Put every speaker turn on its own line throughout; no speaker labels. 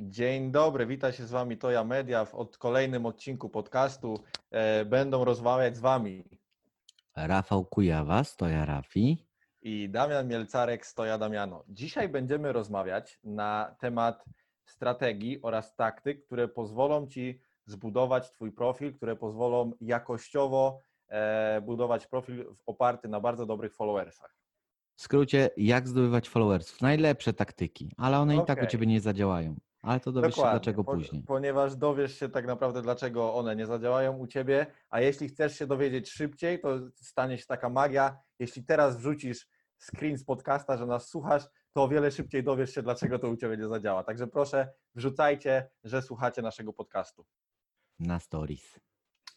Dzień dobry, witam się z Wami Toja Media w od kolejnym odcinku podcastu. E, będą rozmawiać z Wami
Rafał Kujawa, Stoja Rafi.
i Damian Mielcarek, Stoja Damiano. Dzisiaj będziemy rozmawiać na temat strategii oraz taktyk, które pozwolą Ci zbudować Twój profil, które pozwolą jakościowo e, budować profil oparty na bardzo dobrych followersach.
W skrócie, jak zdobywać followersów? Najlepsze taktyki, ale one i tak u. Ciebie nie zadziałają. Ale to dowiesz się dlaczego
po-
później.
Ponieważ dowiesz się tak naprawdę, dlaczego one nie zadziałają u Ciebie, a jeśli chcesz się dowiedzieć szybciej, to stanie się taka magia. Jeśli teraz wrzucisz screen z podcasta, że nas słuchasz, to o wiele szybciej dowiesz się, dlaczego to u Ciebie nie zadziała. Także proszę, wrzucajcie, że słuchacie naszego podcastu.
Na stories.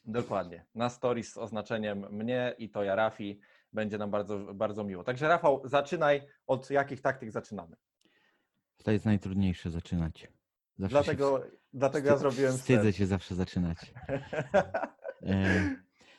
Dokładnie. Na stories z oznaczeniem mnie i to ja, Rafi. Będzie nam bardzo, bardzo miło. Także Rafał, zaczynaj. Od jakich taktyk zaczynamy?
To jest najtrudniejsze zaczynać. Zawsze
Dlatego, dlatego ja zrobiłem
Wstydzę się zawsze zaczynać. E,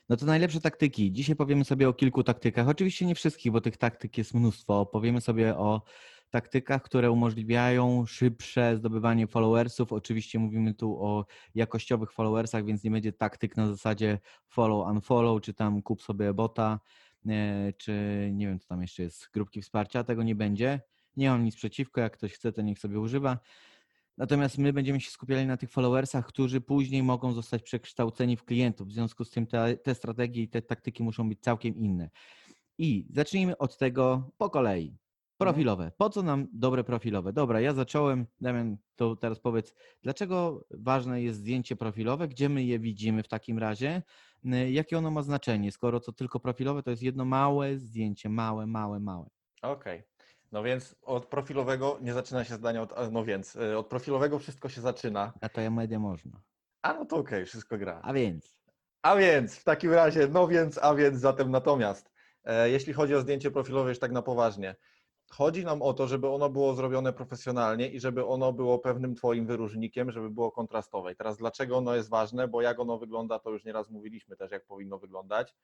No to najlepsze taktyki. Dzisiaj powiemy sobie o kilku taktykach. Oczywiście nie wszystkich, bo tych taktyk jest mnóstwo. Powiemy sobie o taktykach, które umożliwiają szybsze zdobywanie followersów. Oczywiście mówimy tu o jakościowych followersach, więc nie będzie taktyk na zasadzie follow, unfollow, czy tam kup sobie bota, e, czy nie wiem, co tam jeszcze jest, grupki wsparcia. Tego nie będzie. Nie mam nic przeciwko, jak ktoś chce, to niech sobie używa. Natomiast my będziemy się skupiali na tych followersach, którzy później mogą zostać przekształceni w klientów. W związku z tym te, te strategie i te taktyki muszą być całkiem inne. I zacznijmy od tego po kolei. Profilowe. Po co nam dobre profilowe? Dobra, ja zacząłem. Damian, to teraz powiedz, dlaczego ważne jest zdjęcie profilowe? Gdzie my je widzimy w takim razie? Jakie ono ma znaczenie? Skoro to tylko profilowe, to jest jedno małe zdjęcie, małe, małe, małe.
Okej. No więc od profilowego nie zaczyna się zdania od. No więc y, od profilowego wszystko się zaczyna.
A to ja media można.
A no to okej, wszystko gra.
A więc,
A więc w takim razie, no więc, a więc zatem natomiast, e, jeśli chodzi o zdjęcie profilowe już tak na poważnie, chodzi nam o to, żeby ono było zrobione profesjonalnie i żeby ono było pewnym Twoim wyróżnikiem, żeby było kontrastowe. I teraz dlaczego ono jest ważne, bo jak ono wygląda, to już nieraz mówiliśmy też, jak powinno wyglądać,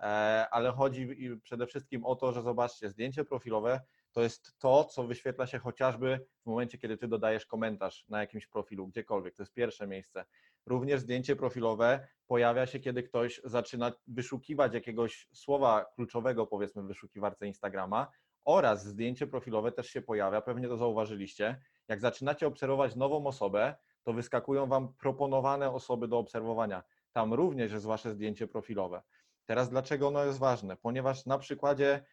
e, ale chodzi przede wszystkim o to, że zobaczcie, zdjęcie profilowe to jest to, co wyświetla się chociażby w momencie, kiedy Ty dodajesz komentarz na jakimś profilu, gdziekolwiek, to jest pierwsze miejsce. Również zdjęcie profilowe pojawia się, kiedy ktoś zaczyna wyszukiwać jakiegoś słowa kluczowego, powiedzmy, w wyszukiwarce Instagrama, oraz zdjęcie profilowe też się pojawia, pewnie to zauważyliście. Jak zaczynacie obserwować nową osobę, to wyskakują Wam proponowane osoby do obserwowania. Tam również jest Wasze zdjęcie profilowe. Teraz dlaczego ono jest ważne? Ponieważ na przykładzie,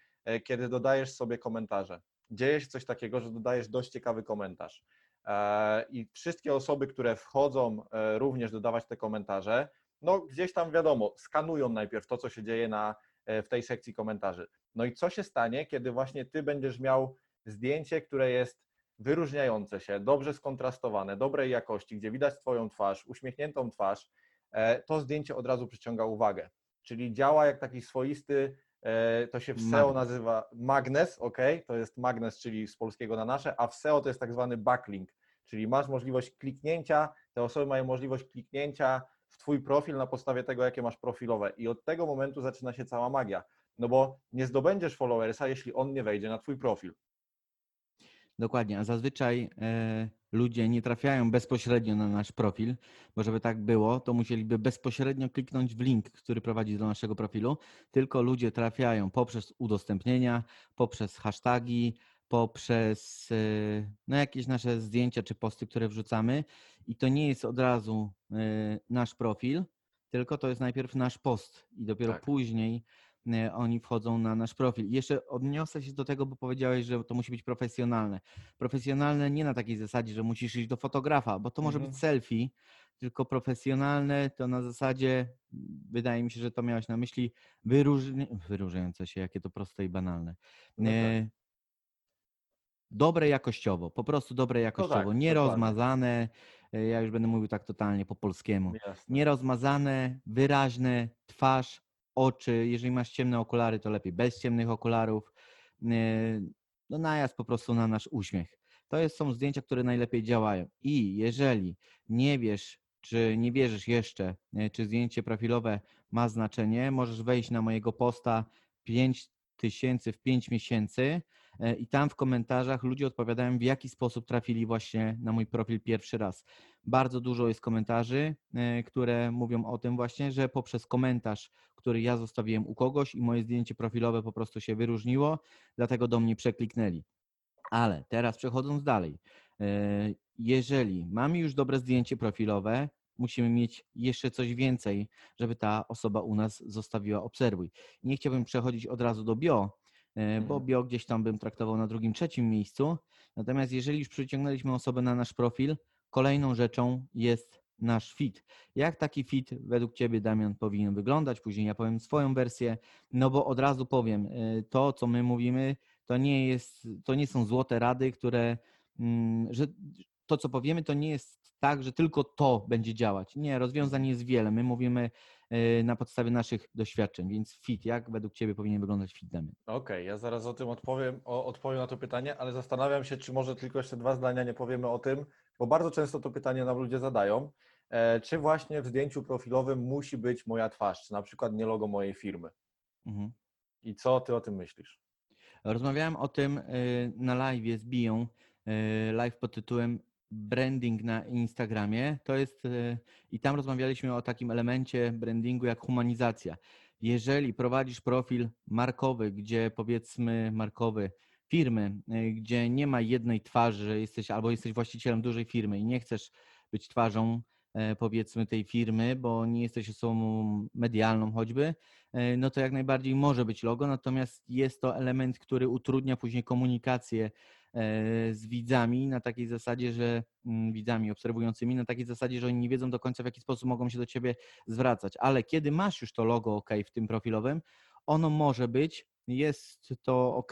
kiedy dodajesz sobie komentarze, dzieje się coś takiego, że dodajesz dość ciekawy komentarz. E, I wszystkie osoby, które wchodzą e, również dodawać te komentarze, no gdzieś tam wiadomo, skanują najpierw to, co się dzieje na, e, w tej sekcji komentarzy. No i co się stanie, kiedy właśnie ty będziesz miał zdjęcie, które jest wyróżniające się, dobrze skontrastowane, dobrej jakości, gdzie widać twoją twarz, uśmiechniętą twarz, e, to zdjęcie od razu przyciąga uwagę. Czyli działa jak taki swoisty, e, to się w SEO nazywa magnes, ok? To jest magnes, czyli z polskiego na nasze, a w SEO to jest tak zwany backlink, czyli masz możliwość kliknięcia, te osoby mają możliwość kliknięcia w Twój profil na podstawie tego, jakie masz profilowe. I od tego momentu zaczyna się cała magia. No bo nie zdobędziesz followersa, jeśli on nie wejdzie na Twój profil.
Dokładnie, a zazwyczaj e, ludzie nie trafiają bezpośrednio na nasz profil, bo żeby tak było, to musieliby bezpośrednio kliknąć w link, który prowadzi do naszego profilu, tylko ludzie trafiają poprzez udostępnienia, poprzez hasztagi, poprzez e, no, jakieś nasze zdjęcia czy posty, które wrzucamy i to nie jest od razu e, nasz profil, tylko to jest najpierw nasz post i dopiero
Tak.
później oni wchodzą na nasz profil. I Jeszcze odniosę się do tego, bo powiedziałeś, że to musi być profesjonalne. Profesjonalne nie na takiej zasadzie, że musisz iść do fotografa, bo to może
Mhm.
być selfie, tylko profesjonalne to na zasadzie, wydaje mi się, że to miałeś na myśli, wyróżni... wyróżniające się, jakie to proste i banalne.
No tak.
E, Dobre jakościowo, po prostu dobre jakościowo,
tak,
nie
dokładnie.
rozmazane, e, ja już będę mówił tak totalnie po polskiemu
Jasne.
nierozmazane, wyraźne, twarz, oczy. Jeżeli masz ciemne okulary, to lepiej bez ciemnych okularów. Yy, No najazd po prostu na nasz uśmiech. To jest, są zdjęcia, które najlepiej działają. I jeżeli nie wiesz, czy nie wierzysz jeszcze, e, czy zdjęcie profilowe ma znaczenie, możesz wejść na mojego posta 5000 w 5 miesięcy i tam w komentarzach ludzie odpowiadają, w jaki sposób trafili właśnie na mój profil pierwszy raz. Bardzo dużo jest komentarzy, e, które mówią o tym właśnie, że poprzez komentarz, który ja zostawiłem u kogoś i moje zdjęcie profilowe po prostu się wyróżniło, dlatego do mnie przekliknęli. Ale teraz przechodząc dalej, e, jeżeli mamy już dobre zdjęcie profilowe, musimy mieć jeszcze coś więcej, żeby ta osoba u nas zostawiła obserwuj. Nie chciałbym przechodzić od razu do bio, e, bo
Mhm.
bio gdzieś tam bym traktował na drugim, trzecim miejscu. Natomiast jeżeli już przyciągnęliśmy osobę na nasz profil, kolejną rzeczą jest nasz fit. Jak taki fit według Ciebie, Damian, powinien wyglądać? Później ja powiem swoją wersję, no bo od razu powiem, e, to co my mówimy, to nie, jest, to nie są złote rady, które, mm, że to co powiemy, to nie jest tak, że tylko to będzie działać. Nie, rozwiązań jest wiele. My mówimy e, na podstawie naszych doświadczeń, więc fit, jak według Ciebie powinien wyglądać fit, Damian?
Okej, ja zaraz o tym odpowiem, o, odpowiem na to pytanie, ale zastanawiam się, czy może tylko jeszcze dwa zdania nie powiemy o tym, bo bardzo często to pytanie nam ludzie zadają. E, czy właśnie w zdjęciu profilowym musi być moja twarz, czy na przykład nie logo mojej firmy?
Mhm.
I co ty o tym myślisz?
Rozmawiałem o tym y, na live z Biją, y, live pod tytułem Branding na Instagramie. To jest y, i tam rozmawialiśmy o takim elemencie brandingu jak humanizacja. Jeżeli prowadzisz profil markowy, gdzie powiedzmy markowy firmy, y, gdzie nie ma jednej twarzy, jesteś albo jesteś właścicielem dużej firmy i nie chcesz być twarzą e, powiedzmy tej firmy, bo nie jesteś osobą medialną choćby, e, no to jak najbardziej może być logo, natomiast jest to element, który utrudnia później komunikację e, z widzami na takiej zasadzie, że mm, widzami obserwującymi, na takiej zasadzie, że oni nie wiedzą do końca w jaki sposób mogą się do ciebie zwracać. Ale kiedy masz już to logo OK w tym profilowym, ono może być, jest to OK,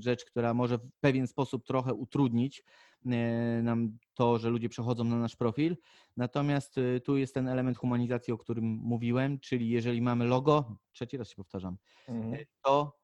rzecz, która może w pewien sposób trochę utrudnić e, nam to, że ludzie przechodzą na nasz profil. Natomiast y, tu jest ten element humanizacji, o którym mówiłem, czyli jeżeli mamy logo, trzeci raz się powtarzam,
Mhm.
to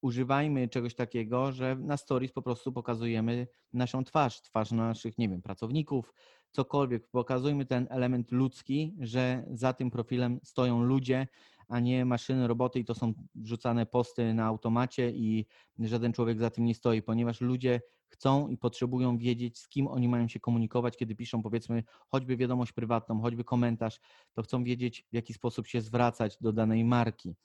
używajmy czegoś takiego, że na stories po prostu pokazujemy naszą twarz, twarz naszych, nie wiem, pracowników, cokolwiek. Pokazujmy ten element ludzki, że za tym profilem stoją ludzie, a nie maszyny, roboty i to są wrzucane posty na automacie i żaden człowiek za tym nie stoi, ponieważ ludzie chcą i potrzebują wiedzieć, z kim oni mają się komunikować, kiedy piszą powiedzmy choćby wiadomość prywatną, choćby komentarz, to chcą wiedzieć, w jaki sposób się zwracać do danej marki.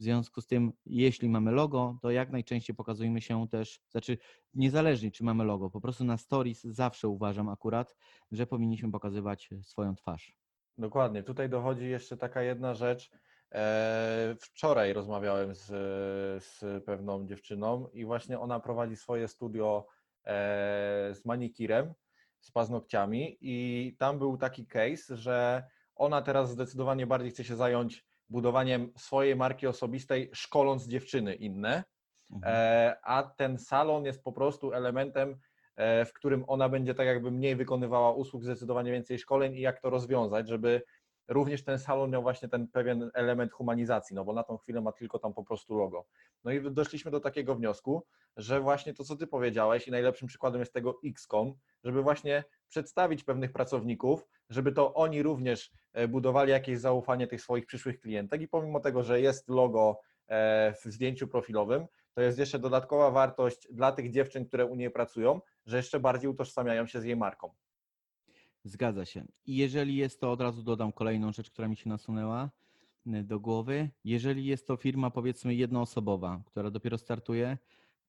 W związku z tym, jeśli mamy logo, to jak najczęściej pokazujemy się też, znaczy niezależnie czy mamy logo, po prostu na stories zawsze uważam akurat, że powinniśmy pokazywać swoją twarz.
Dokładnie. Tutaj dochodzi jeszcze taka jedna rzecz. E, Wczoraj rozmawiałem z, z pewną dziewczyną i właśnie ona prowadzi swoje studio e, z manikirem, z paznokciami i tam był taki case, że ona teraz zdecydowanie bardziej chce się zająć budowaniem swojej marki osobistej, szkoląc dziewczyny inne,
Mhm.
E, a ten salon jest po prostu elementem, e, w którym ona będzie tak jakby mniej wykonywała usług, zdecydowanie więcej szkoleń i jak to rozwiązać, żeby również ten salon miał właśnie ten pewien element humanizacji, no bo na tą chwilę ma tylko tam po prostu logo. No i doszliśmy do takiego wniosku, że właśnie to, co ty powiedziałeś i najlepszym przykładem jest tego XCOM, żeby właśnie przedstawić pewnych pracowników, żeby to oni również e, budowali jakieś zaufanie tych swoich przyszłych klientek i pomimo tego, że jest logo e, w zdjęciu profilowym, to jest jeszcze dodatkowa wartość dla tych dziewczyn, które u niej pracują, że jeszcze bardziej utożsamiają się z jej marką.
Zgadza się. I jeżeli jest to, od razu dodam kolejną rzecz, która mi się nasunęła y, do głowy. Jeżeli jest to firma, powiedzmy, jednoosobowa, która dopiero startuje,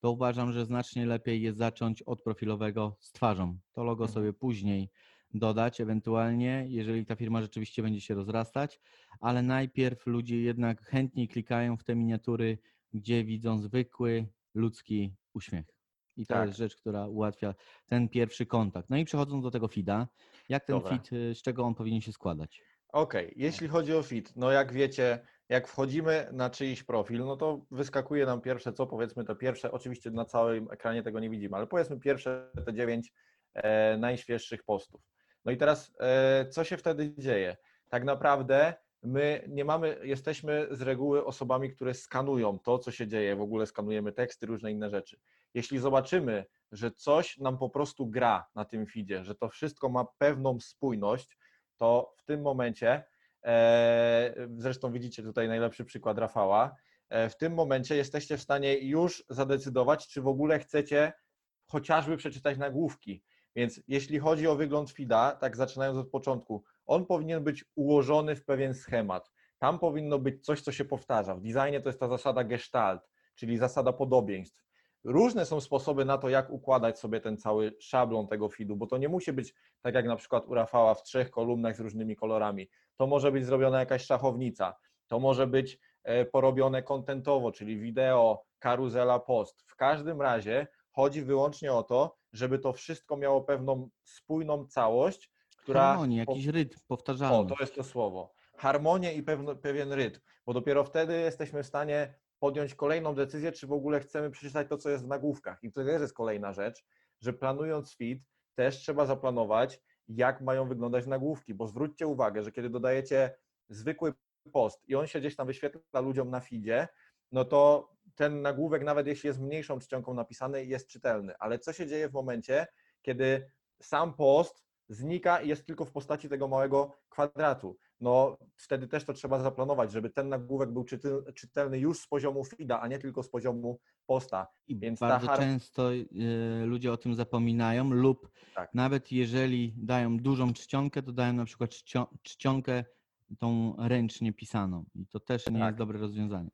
to uważam, że znacznie lepiej jest zacząć od profilowego z twarzą. To logo
Mhm.
sobie później dodać, ewentualnie, jeżeli ta firma rzeczywiście będzie się rozrastać, ale najpierw ludzie jednak chętniej klikają w te miniatury, gdzie widzą zwykły ludzki uśmiech. I to
Tak.
jest rzecz, która ułatwia ten pierwszy kontakt. No i przechodząc do tego feeda, jak ten
Dobra.
feed, y, z czego on powinien się składać?
Okej, jeśli chodzi o fit, no jak wiecie, jak wchodzimy na czyjś profil, no to wyskakuje nam pierwsze co, powiedzmy te pierwsze, oczywiście na całym ekranie tego nie widzimy, ale powiedzmy pierwsze te dziewięć e, najświeższych postów. No i teraz e, co się wtedy dzieje? Tak naprawdę my nie mamy, jesteśmy z reguły osobami, które skanują to, co się dzieje, w ogóle skanujemy teksty, różne inne rzeczy. Jeśli zobaczymy, że coś nam po prostu gra na tym feedzie, że to wszystko ma pewną spójność, to w tym momencie, e, zresztą widzicie tutaj najlepszy przykład Rafała, e, w tym momencie jesteście w stanie już zadecydować, czy w ogóle chcecie chociażby przeczytać nagłówki. Więc jeśli chodzi o wygląd feeda, tak zaczynając od początku, on powinien być ułożony w pewien schemat. Tam powinno być coś, co się powtarza. W designie to jest ta zasada gestalt, czyli zasada podobieństw. Różne są sposoby na to, jak układać sobie ten cały szablon tego feedu, bo to nie musi być tak jak na przykład u Rafała w trzech kolumnach z różnymi kolorami. To może być zrobiona jakaś szachownica, to może być e, porobione kontentowo, czyli wideo, karuzela, post. W każdym razie chodzi wyłącznie o to, żeby to wszystko miało pewną spójną całość, która.
Harmonii,
po-
jakiś rytm,
O,
powtarzalny.
to jest to słowo. Harmonię i pewno, pewien rytm, bo dopiero wtedy jesteśmy w stanie podjąć kolejną decyzję, czy w ogóle chcemy przeczytać to, co jest w nagłówkach. I to też jest kolejna rzecz, że planując feed, też trzeba zaplanować, jak mają wyglądać nagłówki, bo zwróćcie uwagę, że kiedy dodajecie zwykły post i on się gdzieś tam wyświetla ludziom na feedzie, no to ten nagłówek, nawet jeśli jest mniejszą czcionką napisany, jest czytelny. Ale co się dzieje w momencie, kiedy sam post znika i jest tylko w postaci tego małego kwadratu? No wtedy też to trzeba zaplanować, żeby ten nagłówek był czytel- czytelny już z poziomu feeda, a nie tylko z poziomu posta.
I
Więc
bardzo
har-
często y, ludzie o tym zapominają lub
Tak.
nawet jeżeli dają dużą czcionkę, to dają na przykład czcio- czcionkę tą ręcznie pisaną i to też nie
Tak.
jest dobre rozwiązanie.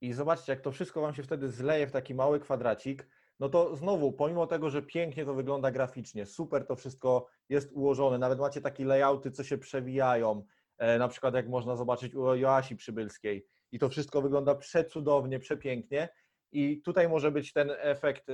I zobaczcie, jak to wszystko Wam się wtedy zleje w taki mały kwadracik, no to znowu, pomimo tego, że pięknie to wygląda graficznie, super to wszystko jest ułożone, nawet macie takie layouty, co się przewijają, e, na przykład jak można zobaczyć u Joasi Przybylskiej i to wszystko wygląda przecudownie, przepięknie i tutaj może być ten efekt e,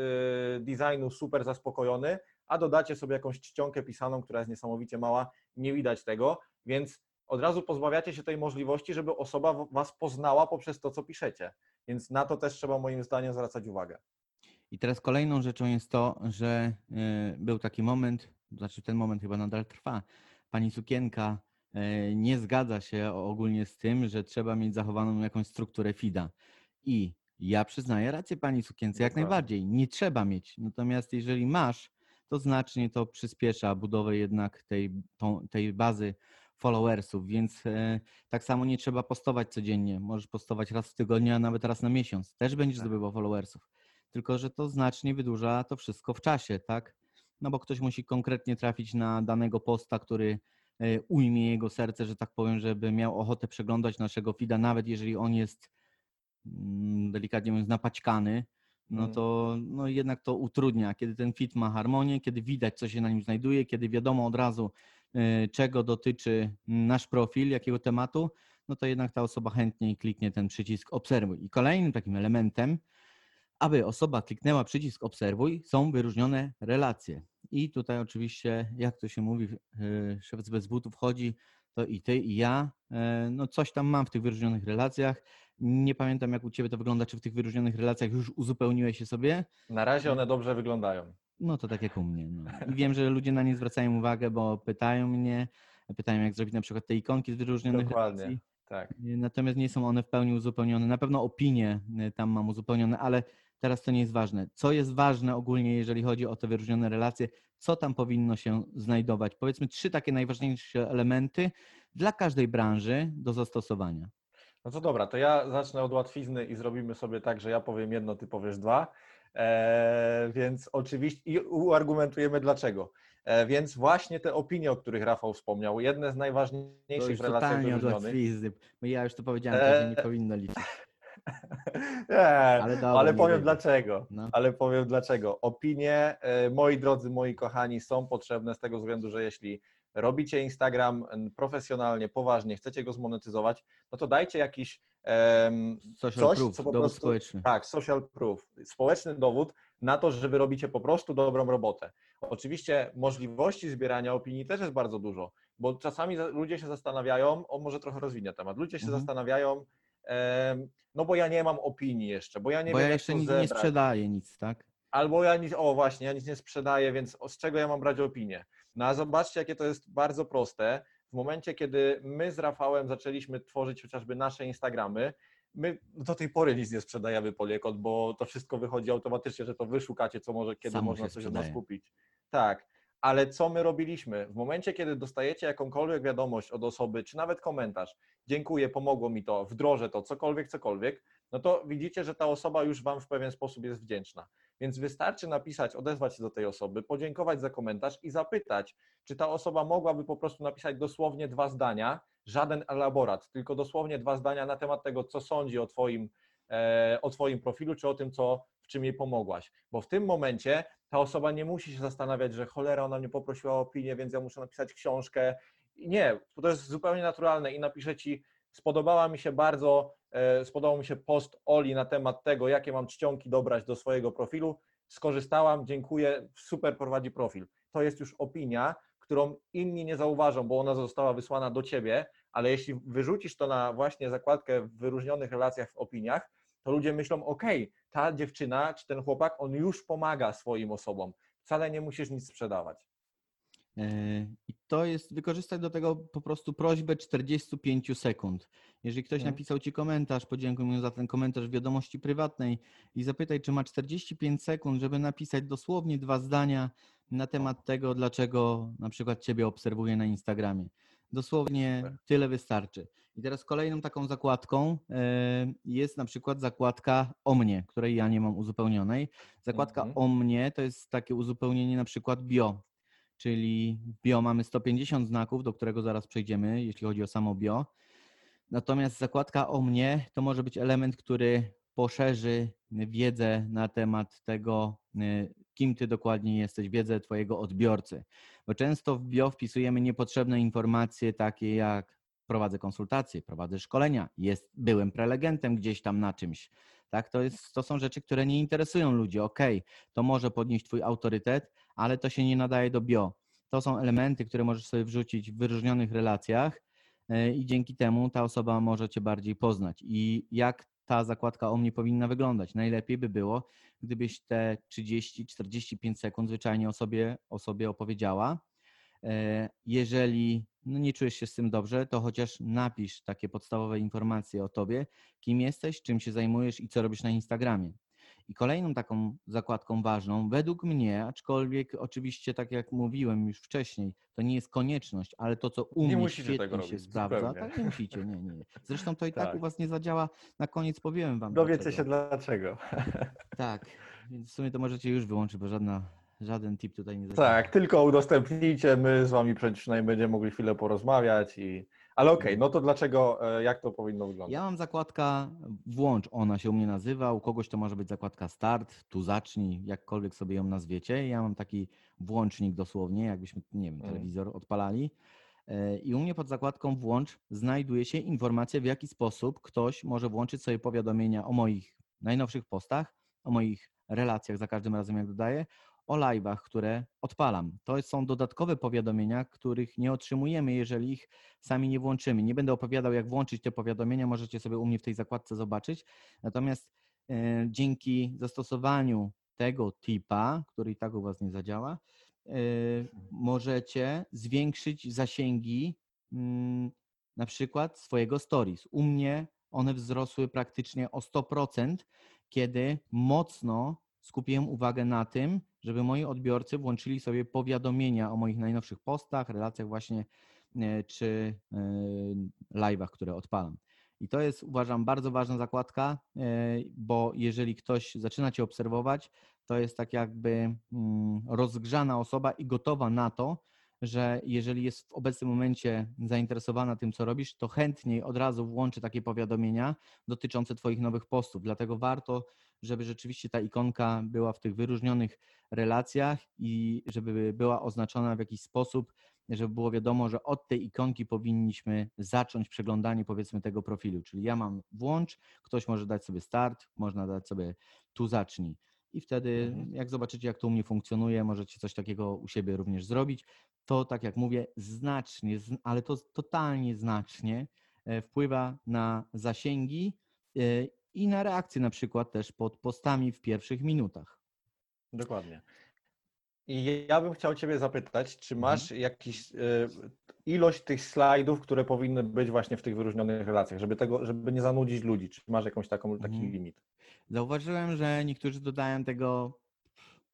designu super zaspokojony, a dodacie sobie jakąś czcionkę pisaną, która jest niesamowicie mała, nie widać tego, więc od razu pozbawiacie się tej możliwości, żeby osoba Was poznała poprzez to, co piszecie. Więc na to też trzeba moim zdaniem zwracać uwagę.
I teraz kolejną rzeczą jest to, że y, był taki moment, znaczy ten moment chyba nadal trwa. Pani Sukienka y, nie zgadza się ogólnie z tym, że trzeba mieć zachowaną jakąś strukturę FIDA. I ja przyznaję rację Pani Sukience, jak najbardziej. Nie trzeba mieć. Natomiast jeżeli masz, to znacznie to przyspiesza budowę jednak tej, tą, tej bazy followersów, więc e, tak samo nie trzeba postować codziennie. Możesz postować raz w tygodniu, a nawet raz na miesiąc. Też będziesz
Tak.
zdobywał followersów tylko że to znacznie wydłuża to wszystko w czasie, tak? No bo ktoś musi konkretnie trafić na danego posta, który e, ujmie jego serce, że tak powiem, żeby miał ochotę przeglądać naszego feeda, nawet jeżeli on jest mm, delikatnie mówiąc napaćkany, no
Mm.
to no jednak to utrudnia, kiedy ten feed ma harmonię, kiedy widać, co się na nim znajduje, kiedy wiadomo od razu, e, czego dotyczy nasz profil, jakiego tematu, no to jednak ta osoba chętniej kliknie ten przycisk obserwuj. I kolejnym takim elementem, aby osoba kliknęła przycisk obserwuj, są wyróżnione relacje. I tutaj oczywiście, jak to się mówi, yy, szef bez butów chodzi, to i ty, i ja. e, No coś tam mam w tych wyróżnionych relacjach. Nie pamiętam, jak u ciebie to wygląda, czy w tych wyróżnionych relacjach już uzupełniłeś je sobie.
Na razie one dobrze wyglądają.
No to tak jak u mnie. No. I wiem, że ludzie na nie zwracają uwagę, bo pytają mnie, pytają, jak zrobić na przykład te ikonki z wyróżnionych
Dokładnie.
relacji.
Tak.
Natomiast nie są one w pełni uzupełnione. Na pewno opinie tam mam uzupełnione, ale teraz to nie jest ważne. Co jest ważne ogólnie, jeżeli chodzi o te wyróżnione relacje, co tam powinno się znajdować? Powiedzmy trzy takie najważniejsze elementy dla każdej branży do zastosowania.
No to dobra, to ja zacznę od łatwizny i zrobimy sobie tak, że ja powiem jedno, ty powiesz dwa. E, więc oczywiście i uargumentujemy dlaczego. E, więc właśnie te opinie, o których Rafał wspomniał, jedne z najważniejszych
od
wyróżnionych.
ja już to powiedziałem, to się nie
Eee.
powinno liczyć.
Nie,
Ale dobra,
ale powiem dlaczego.
No.
Ale powiem dlaczego. Opinie, e, moi drodzy, moi kochani, są potrzebne z tego względu, że jeśli robicie Instagram profesjonalnie, poważnie, chcecie go zmonetyzować, no to dajcie jakiś em,
Social
coś,
proof,
co po
dowód
prostu,
społeczny.
Tak, social proof, społeczny dowód na to, że wy robicie po prostu dobrą robotę. Oczywiście możliwości zbierania opinii też jest bardzo dużo, bo czasami za- ludzie się zastanawiają, o może trochę rozwinę temat, ludzie się
Mhm.
zastanawiają, no bo ja nie mam opinii jeszcze, bo ja nie
Bo
wiem,
ja jeszcze nic nie sprzedaję, nic, tak?
Albo ja nic, o właśnie, ja nic nie sprzedaję, więc z czego ja mam brać opinię? No a zobaczcie, jakie to jest bardzo proste. W momencie, kiedy my z Rafałem zaczęliśmy tworzyć chociażby nasze Instagramy, my do tej pory nic nie sprzedajemy poniekąd, bo to wszystko wychodzi automatycznie, że to wy szukacie, co może, kiedy
Samo
można coś od nas kupić. Tak, ale co my robiliśmy? W momencie, kiedy dostajecie jakąkolwiek wiadomość od osoby, czy nawet komentarz, dziękuję, pomogło mi to, wdrożę to, cokolwiek, cokolwiek, no to widzicie, że ta osoba już Wam w pewien sposób jest wdzięczna. Więc wystarczy napisać, odezwać się do tej osoby, podziękować za komentarz i zapytać, czy ta osoba mogłaby po prostu napisać dosłownie dwa zdania, żaden elaborat, tylko dosłownie dwa zdania na temat tego, co sądzi o Twoim, e, o twoim profilu, czy o tym, co, w czym jej pomogłaś. Bo w tym momencie ta osoba nie musi się zastanawiać, że cholera, ona mnie poprosiła o opinię, więc ja muszę napisać książkę. Nie, to jest zupełnie naturalne i napiszę Ci, spodobała mi się bardzo, e, spodobał mi się post Oli na temat tego, jakie mam czcionki dobrać do swojego profilu. Skorzystałam, dziękuję, super prowadzi profil. To jest już opinia, którą inni nie zauważą, bo ona została wysłana do ciebie, ale jeśli wyrzucisz to na właśnie zakładkę w wyróżnionych relacjach w opiniach, to ludzie myślą, ok, ta dziewczyna czy ten chłopak, on już pomaga swoim osobom. Wcale nie musisz nic sprzedawać.
E, I to jest wykorzystać do tego po prostu prośbę 45 sekund. Jeżeli ktoś
Mhm.
napisał ci komentarz, podziękuj mu za ten komentarz w wiadomości prywatnej i zapytaj, czy ma 45 sekund, żeby napisać dosłownie dwa zdania na temat tego, dlaczego na przykład ciebie obserwuje na Instagramie. Dosłownie tyle wystarczy. I teraz kolejną taką zakładką e, jest na przykład zakładka o mnie, której ja nie mam uzupełnionej. Zakładka
Mhm.
o mnie to jest takie uzupełnienie na przykład bio, czyli bio mamy 150 znaków, do którego zaraz przejdziemy, jeśli chodzi o samo bio. Natomiast zakładka o mnie to może być element, który poszerzy wiedzę na temat tego, y, kim ty dokładnie jesteś, wiedzę twojego odbiorcy. Bo często w bio wpisujemy niepotrzebne informacje takie jak prowadzę konsultacje, prowadzę szkolenia, jest, byłem prelegentem gdzieś tam na czymś. Tak, to, jest, to są rzeczy, które nie interesują ludzi. Okej, to może podnieść twój autorytet, ale to się nie nadaje do bio. To są elementy, które możesz sobie wrzucić w wyróżnionych relacjach e, i dzięki temu ta osoba może cię bardziej poznać. I jak ta zakładka o mnie powinna wyglądać? Najlepiej by było, gdybyś te 30-45 sekund zwyczajnie o sobie, o sobie opowiedziała. E, Jeżeli no nie czujesz się z tym dobrze, to chociaż napisz takie podstawowe informacje o tobie, kim jesteś, czym się zajmujesz i co robisz na Instagramie. I kolejną taką zakładką ważną, według mnie, aczkolwiek oczywiście, tak jak mówiłem już wcześniej, to nie jest konieczność, ale to, co u
Nie
mnie świetnie
tego
się
robić,
sprawdza,
zupełnie.
tak nie musicie, nie, nie. Zresztą to i tak,
Tak.
u was nie zadziała, na koniec powiem wam
Dowiecie
dlaczego.
się dlaczego.
Tak, więc w sumie to możecie już wyłączyć, bo żadna, żaden tip tutaj nie zadziała.
Tak, tylko udostępnijcie, my z wami przynajmniej będziemy mogli chwilę porozmawiać. I... Ale okej, no to dlaczego, e, jak to powinno wyglądać?
Ja mam zakładka włącz, ona się u mnie nazywa, u kogoś to może być zakładka start, tu zacznij, jakkolwiek sobie ją nazwiecie. Ja mam taki włącznik dosłownie, jakbyśmy, nie wiem,
Mm.
telewizor odpalali. E, I u mnie pod zakładką włącz znajduje się informacja, w jaki sposób ktoś może włączyć sobie powiadomienia o moich najnowszych postach, o moich relacjach za każdym razem, jak dodaję, o live'ach, które odpalam. To są dodatkowe powiadomienia, których nie otrzymujemy, jeżeli ich sami nie włączymy. Nie będę opowiadał, jak włączyć te powiadomienia, możecie sobie u mnie w tej zakładce zobaczyć. Natomiast e, dzięki zastosowaniu tego tipa, który i tak u Was nie zadziała, e, możecie zwiększyć zasięgi mm, na przykład swojego stories. U mnie one wzrosły praktycznie o 100%, kiedy mocno skupiłem uwagę na tym, żeby moi odbiorcy włączyli sobie powiadomienia o moich najnowszych postach, relacjach właśnie e, czy e, live'ach, które odpalam. I to jest, uważam, bardzo ważna zakładka, e, bo jeżeli ktoś zaczyna Cię obserwować, to jest tak jakby mm, rozgrzana osoba i gotowa na to, że jeżeli jest w obecnym momencie zainteresowana tym, co robisz, to chętniej od razu włączy takie powiadomienia dotyczące Twoich nowych postów. Dlatego warto, żeby rzeczywiście ta ikonka była w tych wyróżnionych relacjach i żeby była oznaczona w jakiś sposób, żeby było wiadomo, że od tej ikonki powinniśmy zacząć przeglądanie powiedzmy tego profilu. Czyli ja mam włącz, ktoś może dać sobie start, można dać sobie tu zacznij. I wtedy,
Mhm.
jak zobaczycie, jak to u mnie funkcjonuje, możecie coś takiego u siebie również zrobić. To, tak jak mówię, znacznie, zn- ale to totalnie znacznie e, wpływa na zasięgi e, i na reakcje na przykład też pod postami w pierwszych minutach.
Dokładnie. I ja bym chciał Ciebie zapytać, czy
Mhm.
masz jakiś e, ilość tych slajdów, które powinny być właśnie w tych wyróżnionych relacjach, żeby tego, żeby nie zanudzić ludzi, czy masz jakąś taką, taki
Mhm.
limit?
Zauważyłem, że niektórzy dodają tego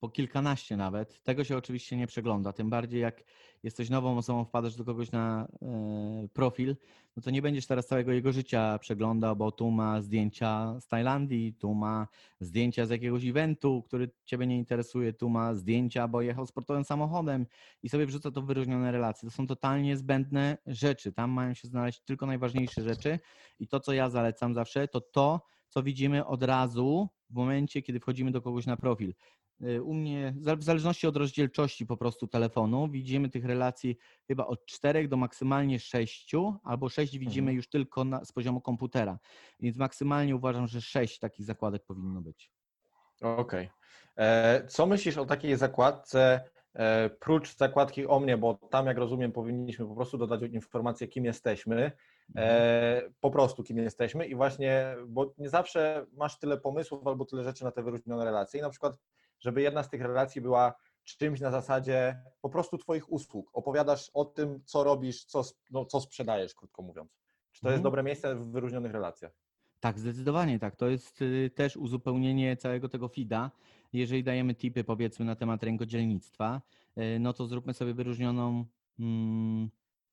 po kilkanaście nawet. Tego się oczywiście nie przegląda. Tym bardziej jak jesteś nową osobą, wpadasz do kogoś na e, profil, no to nie będziesz teraz całego jego życia przeglądał, bo tu ma zdjęcia z Tajlandii, tu ma zdjęcia z jakiegoś eventu, który ciebie nie interesuje, tu ma zdjęcia, bo jechał sportowym samochodem i sobie wrzuca to w wyróżnione relacje. To są totalnie zbędne rzeczy. Tam mają się znaleźć tylko najważniejsze rzeczy i to, co ja zalecam zawsze, to to, co widzimy od razu w momencie, kiedy wchodzimy do kogoś na profil. Y, U mnie, w zależności od rozdzielczości po prostu telefonu, widzimy tych relacji chyba od 4 do maksymalnie 6, albo 6 widzimy
Mhm.
już tylko na, z poziomu komputera. Więc maksymalnie uważam, że 6 takich zakładek powinno być.
Okej. E, Co myślisz o takiej zakładce, prócz zakładki o mnie, bo tam, jak rozumiem, powinniśmy po prostu dodać informację, kim jesteśmy, e, po prostu kim jesteśmy i właśnie, bo nie zawsze masz tyle pomysłów albo tyle rzeczy na te wyróżnione relacje i na przykład, żeby jedna z tych relacji była czymś na zasadzie po prostu Twoich usług. Opowiadasz o tym, co robisz, co, no, co sprzedajesz, krótko mówiąc. Czy to jest
Mhm.
dobre miejsce w wyróżnionych relacjach?
Tak, zdecydowanie tak. To jest y, też uzupełnienie całego tego feeda. Jeżeli dajemy tipy, powiedzmy, na temat rękodzielnictwa, y, no to zróbmy sobie wyróżnioną mm,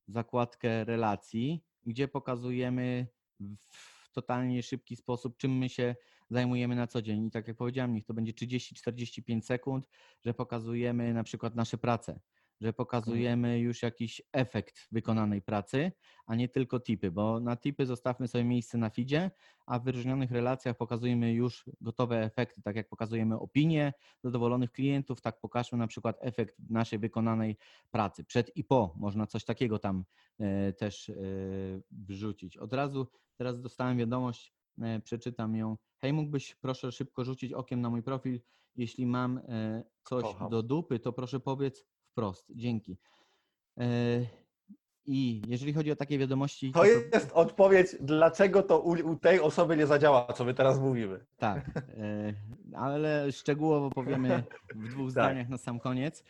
zakładkę relacji, gdzie pokazujemy w totalnie szybki sposób, czym my się zajmujemy na co dzień. I tak jak powiedziałem, niech to będzie 30-45 sekund, że pokazujemy na przykład nasze prace, że pokazujemy już jakiś efekt wykonanej pracy, a nie tylko tipy, bo na tipy zostawmy sobie miejsce na feedzie, a w wyróżnionych relacjach pokazujemy już gotowe efekty, tak jak pokazujemy opinie zadowolonych klientów, tak pokażmy na przykład efekt naszej wykonanej pracy. Przed i po można coś takiego tam e, też e, wrzucić. Od razu teraz dostałem wiadomość, e, przeczytam ją. Hej, mógłbyś proszę szybko rzucić okiem na mój profil. Jeśli mam coś
Kocham.
do dupy, to proszę powiedz wprost. Dzięki. E, I jeżeli chodzi o takie wiadomości,
To jest odpowiedź, dlaczego to u, tej osoby nie zadziała, co my teraz mówimy.
Tak, e, ale szczegółowo powiemy w dwóch
Tak.
zdaniach na sam koniec.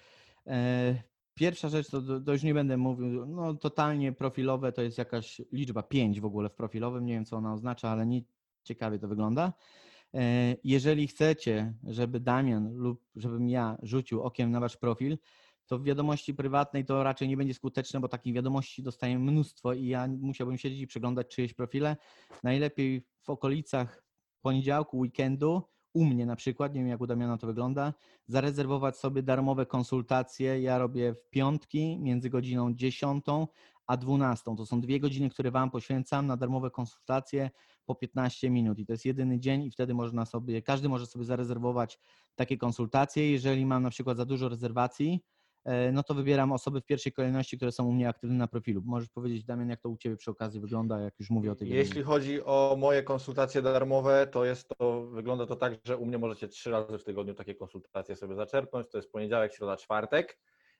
E, Pierwsza rzecz, to, to już nie będę mówił, no totalnie profilowe to jest jakaś liczba 5 w ogóle w profilowym, nie wiem co ona oznacza, ale nie ciekawie to wygląda. Jeżeli chcecie, żeby Damian lub żebym ja rzucił okiem na wasz profil, to w wiadomości prywatnej to raczej nie będzie skuteczne, bo takich wiadomości dostaję mnóstwo i ja musiałbym siedzieć i przeglądać czyjeś profile. Najlepiej w okolicach poniedziałku, weekendu, u mnie na przykład, nie wiem jak u Damiana to wygląda, zarezerwować sobie darmowe konsultacje. Ja robię w piątki między godziną 10 a 12. To są dwie godziny, które Wam poświęcam na darmowe konsultacje po 15 minut i to jest jedyny dzień i wtedy można sobie, każdy może sobie zarezerwować takie konsultacje. Jeżeli mam na przykład za dużo rezerwacji, no to wybieram osoby w pierwszej kolejności, które są u mnie aktywne na profilu. Możesz powiedzieć, Damian, jak to u Ciebie przy okazji wygląda, jak już mówię o tej
Jeśli chodzi o moje konsultacje darmowe, to jest to, wygląda to tak, że u mnie możecie trzy razy w tygodniu takie konsultacje sobie zaczerpnąć. To jest poniedziałek, środa, czwartek.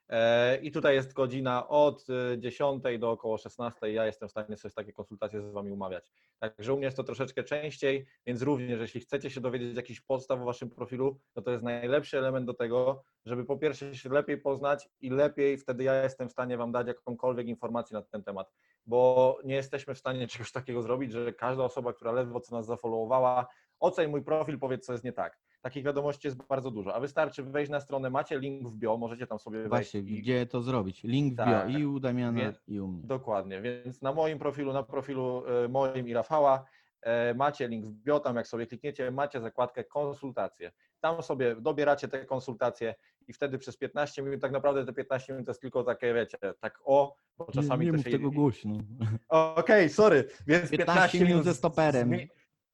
E, I tutaj jest godzina od e, 10 do około 16. Ja jestem w stanie sobie takie konsultacje z Wami umawiać. Także u mnie jest to troszeczkę częściej, więc również, jeśli chcecie się dowiedzieć jakichś podstaw o Waszym profilu, no to jest najlepszy element do tego, żeby po pierwsze się lepiej poznać i lepiej wtedy ja jestem w stanie Wam dać jakąkolwiek informację na ten temat bo nie jesteśmy w stanie czegoś takiego zrobić, że każda osoba, która ledwo co nas zafollowowała, oceń mój profil, powiedz, co jest nie tak. Takich wiadomości jest bardzo dużo, a wystarczy wejść na stronę, macie link w bio, możecie tam sobie wejść.
Właśnie,
i-
gdzie to zrobić? Link w bio
Tak.
i u Damiana,
Wie-
i u mnie.
Dokładnie, więc na moim profilu, na profilu e, moim i Rafała e, macie link w bio, tam jak sobie klikniecie, macie zakładkę konsultacje. Tam sobie dobieracie te konsultacje i wtedy przez 15 minut, tak naprawdę te 15 minut to jest tylko takie, wiecie, tak o, bo czasami
nie, nie
to się...
tego głośno.
Okej, sorry, więc
15
15,
minut ze stoperem.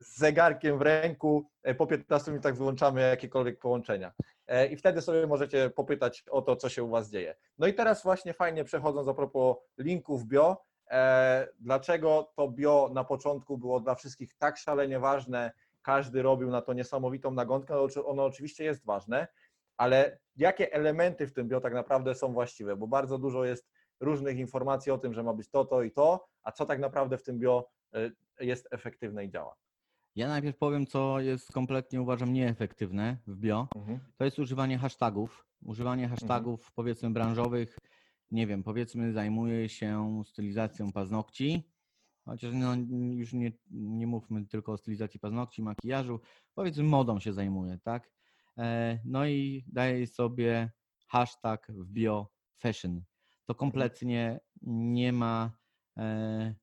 Z, zegarkiem w ręku, e, po 15 minutach wyłączamy jakiekolwiek połączenia. E, I wtedy sobie możecie popytać o to, co się u Was dzieje. No i teraz właśnie fajnie przechodząc a propos linków bio, e, dlaczego to bio na początku było dla wszystkich tak szalenie ważne, każdy robił na to niesamowitą nagonkę, no, ono oczywiście jest ważne, ale jakie elementy w tym bio tak naprawdę są właściwe, bo bardzo dużo jest różnych informacji o tym, że ma być to, to i to, a co tak naprawdę w tym bio jest efektywne i działa.
Ja najpierw powiem, co jest kompletnie uważam nieefektywne w bio. To jest używanie hashtagów. Używanie hashtagów powiedzmy branżowych. Nie wiem, powiedzmy zajmuję się stylizacją paznokci. Chociaż no, już nie, nie mówmy tylko o stylizacji paznokci, makijażu. Powiedzmy modą się zajmuję, tak? E, No i daję sobie hashtag w bio fashion. To kompletnie nie ma e,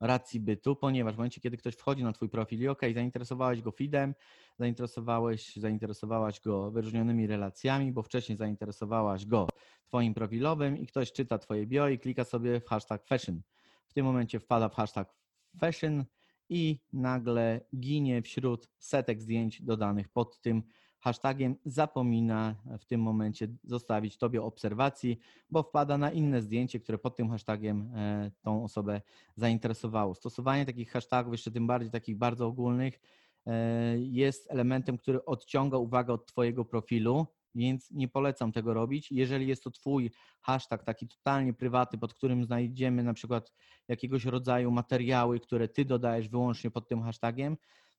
racji bytu, ponieważ w momencie, kiedy ktoś wchodzi na Twój profil i ok, zainteresowałeś go feedem, zainteresowałeś, zainteresowałaś go wyróżnionymi relacjami, bo wcześniej zainteresowałaś go Twoim profilowym i ktoś czyta Twoje bio i klika sobie w hashtag fashion. W tym momencie wpada w hashtag fashion i nagle ginie wśród setek zdjęć dodanych pod tym hashtagiem, zapomina w tym momencie zostawić Tobie obserwacji, bo wpada na inne zdjęcie, które pod tym hashtagiem e, tą osobę zainteresowało. Stosowanie takich hashtagów, jeszcze tym bardziej takich bardzo ogólnych, e, jest elementem, który odciąga uwagę od Twojego profilu, więc nie polecam tego robić. Jeżeli jest to Twój hashtag taki totalnie prywatny, pod którym znajdziemy na przykład jakiegoś rodzaju materiały, które Ty dodajesz wyłącznie pod tym hashtagiem,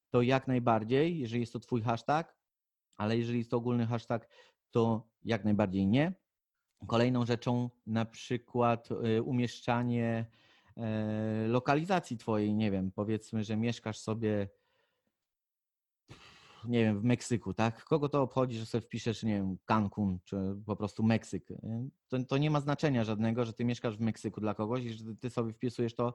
to jak najbardziej, jeżeli jest to Twój hashtag, ale jeżeli jest to ogólny hashtag, to jak najbardziej nie. Kolejną rzeczą na przykład y, umieszczanie e, lokalizacji Twojej, nie wiem, powiedzmy, że mieszkasz sobie nie wiem, w Meksyku, tak? Kogo to obchodzi, że sobie wpiszesz, nie wiem, Cancun, czy po prostu Meksyk? y? To, to nie ma znaczenia żadnego, że ty mieszkasz w Meksyku dla kogoś i że ty sobie wpisujesz to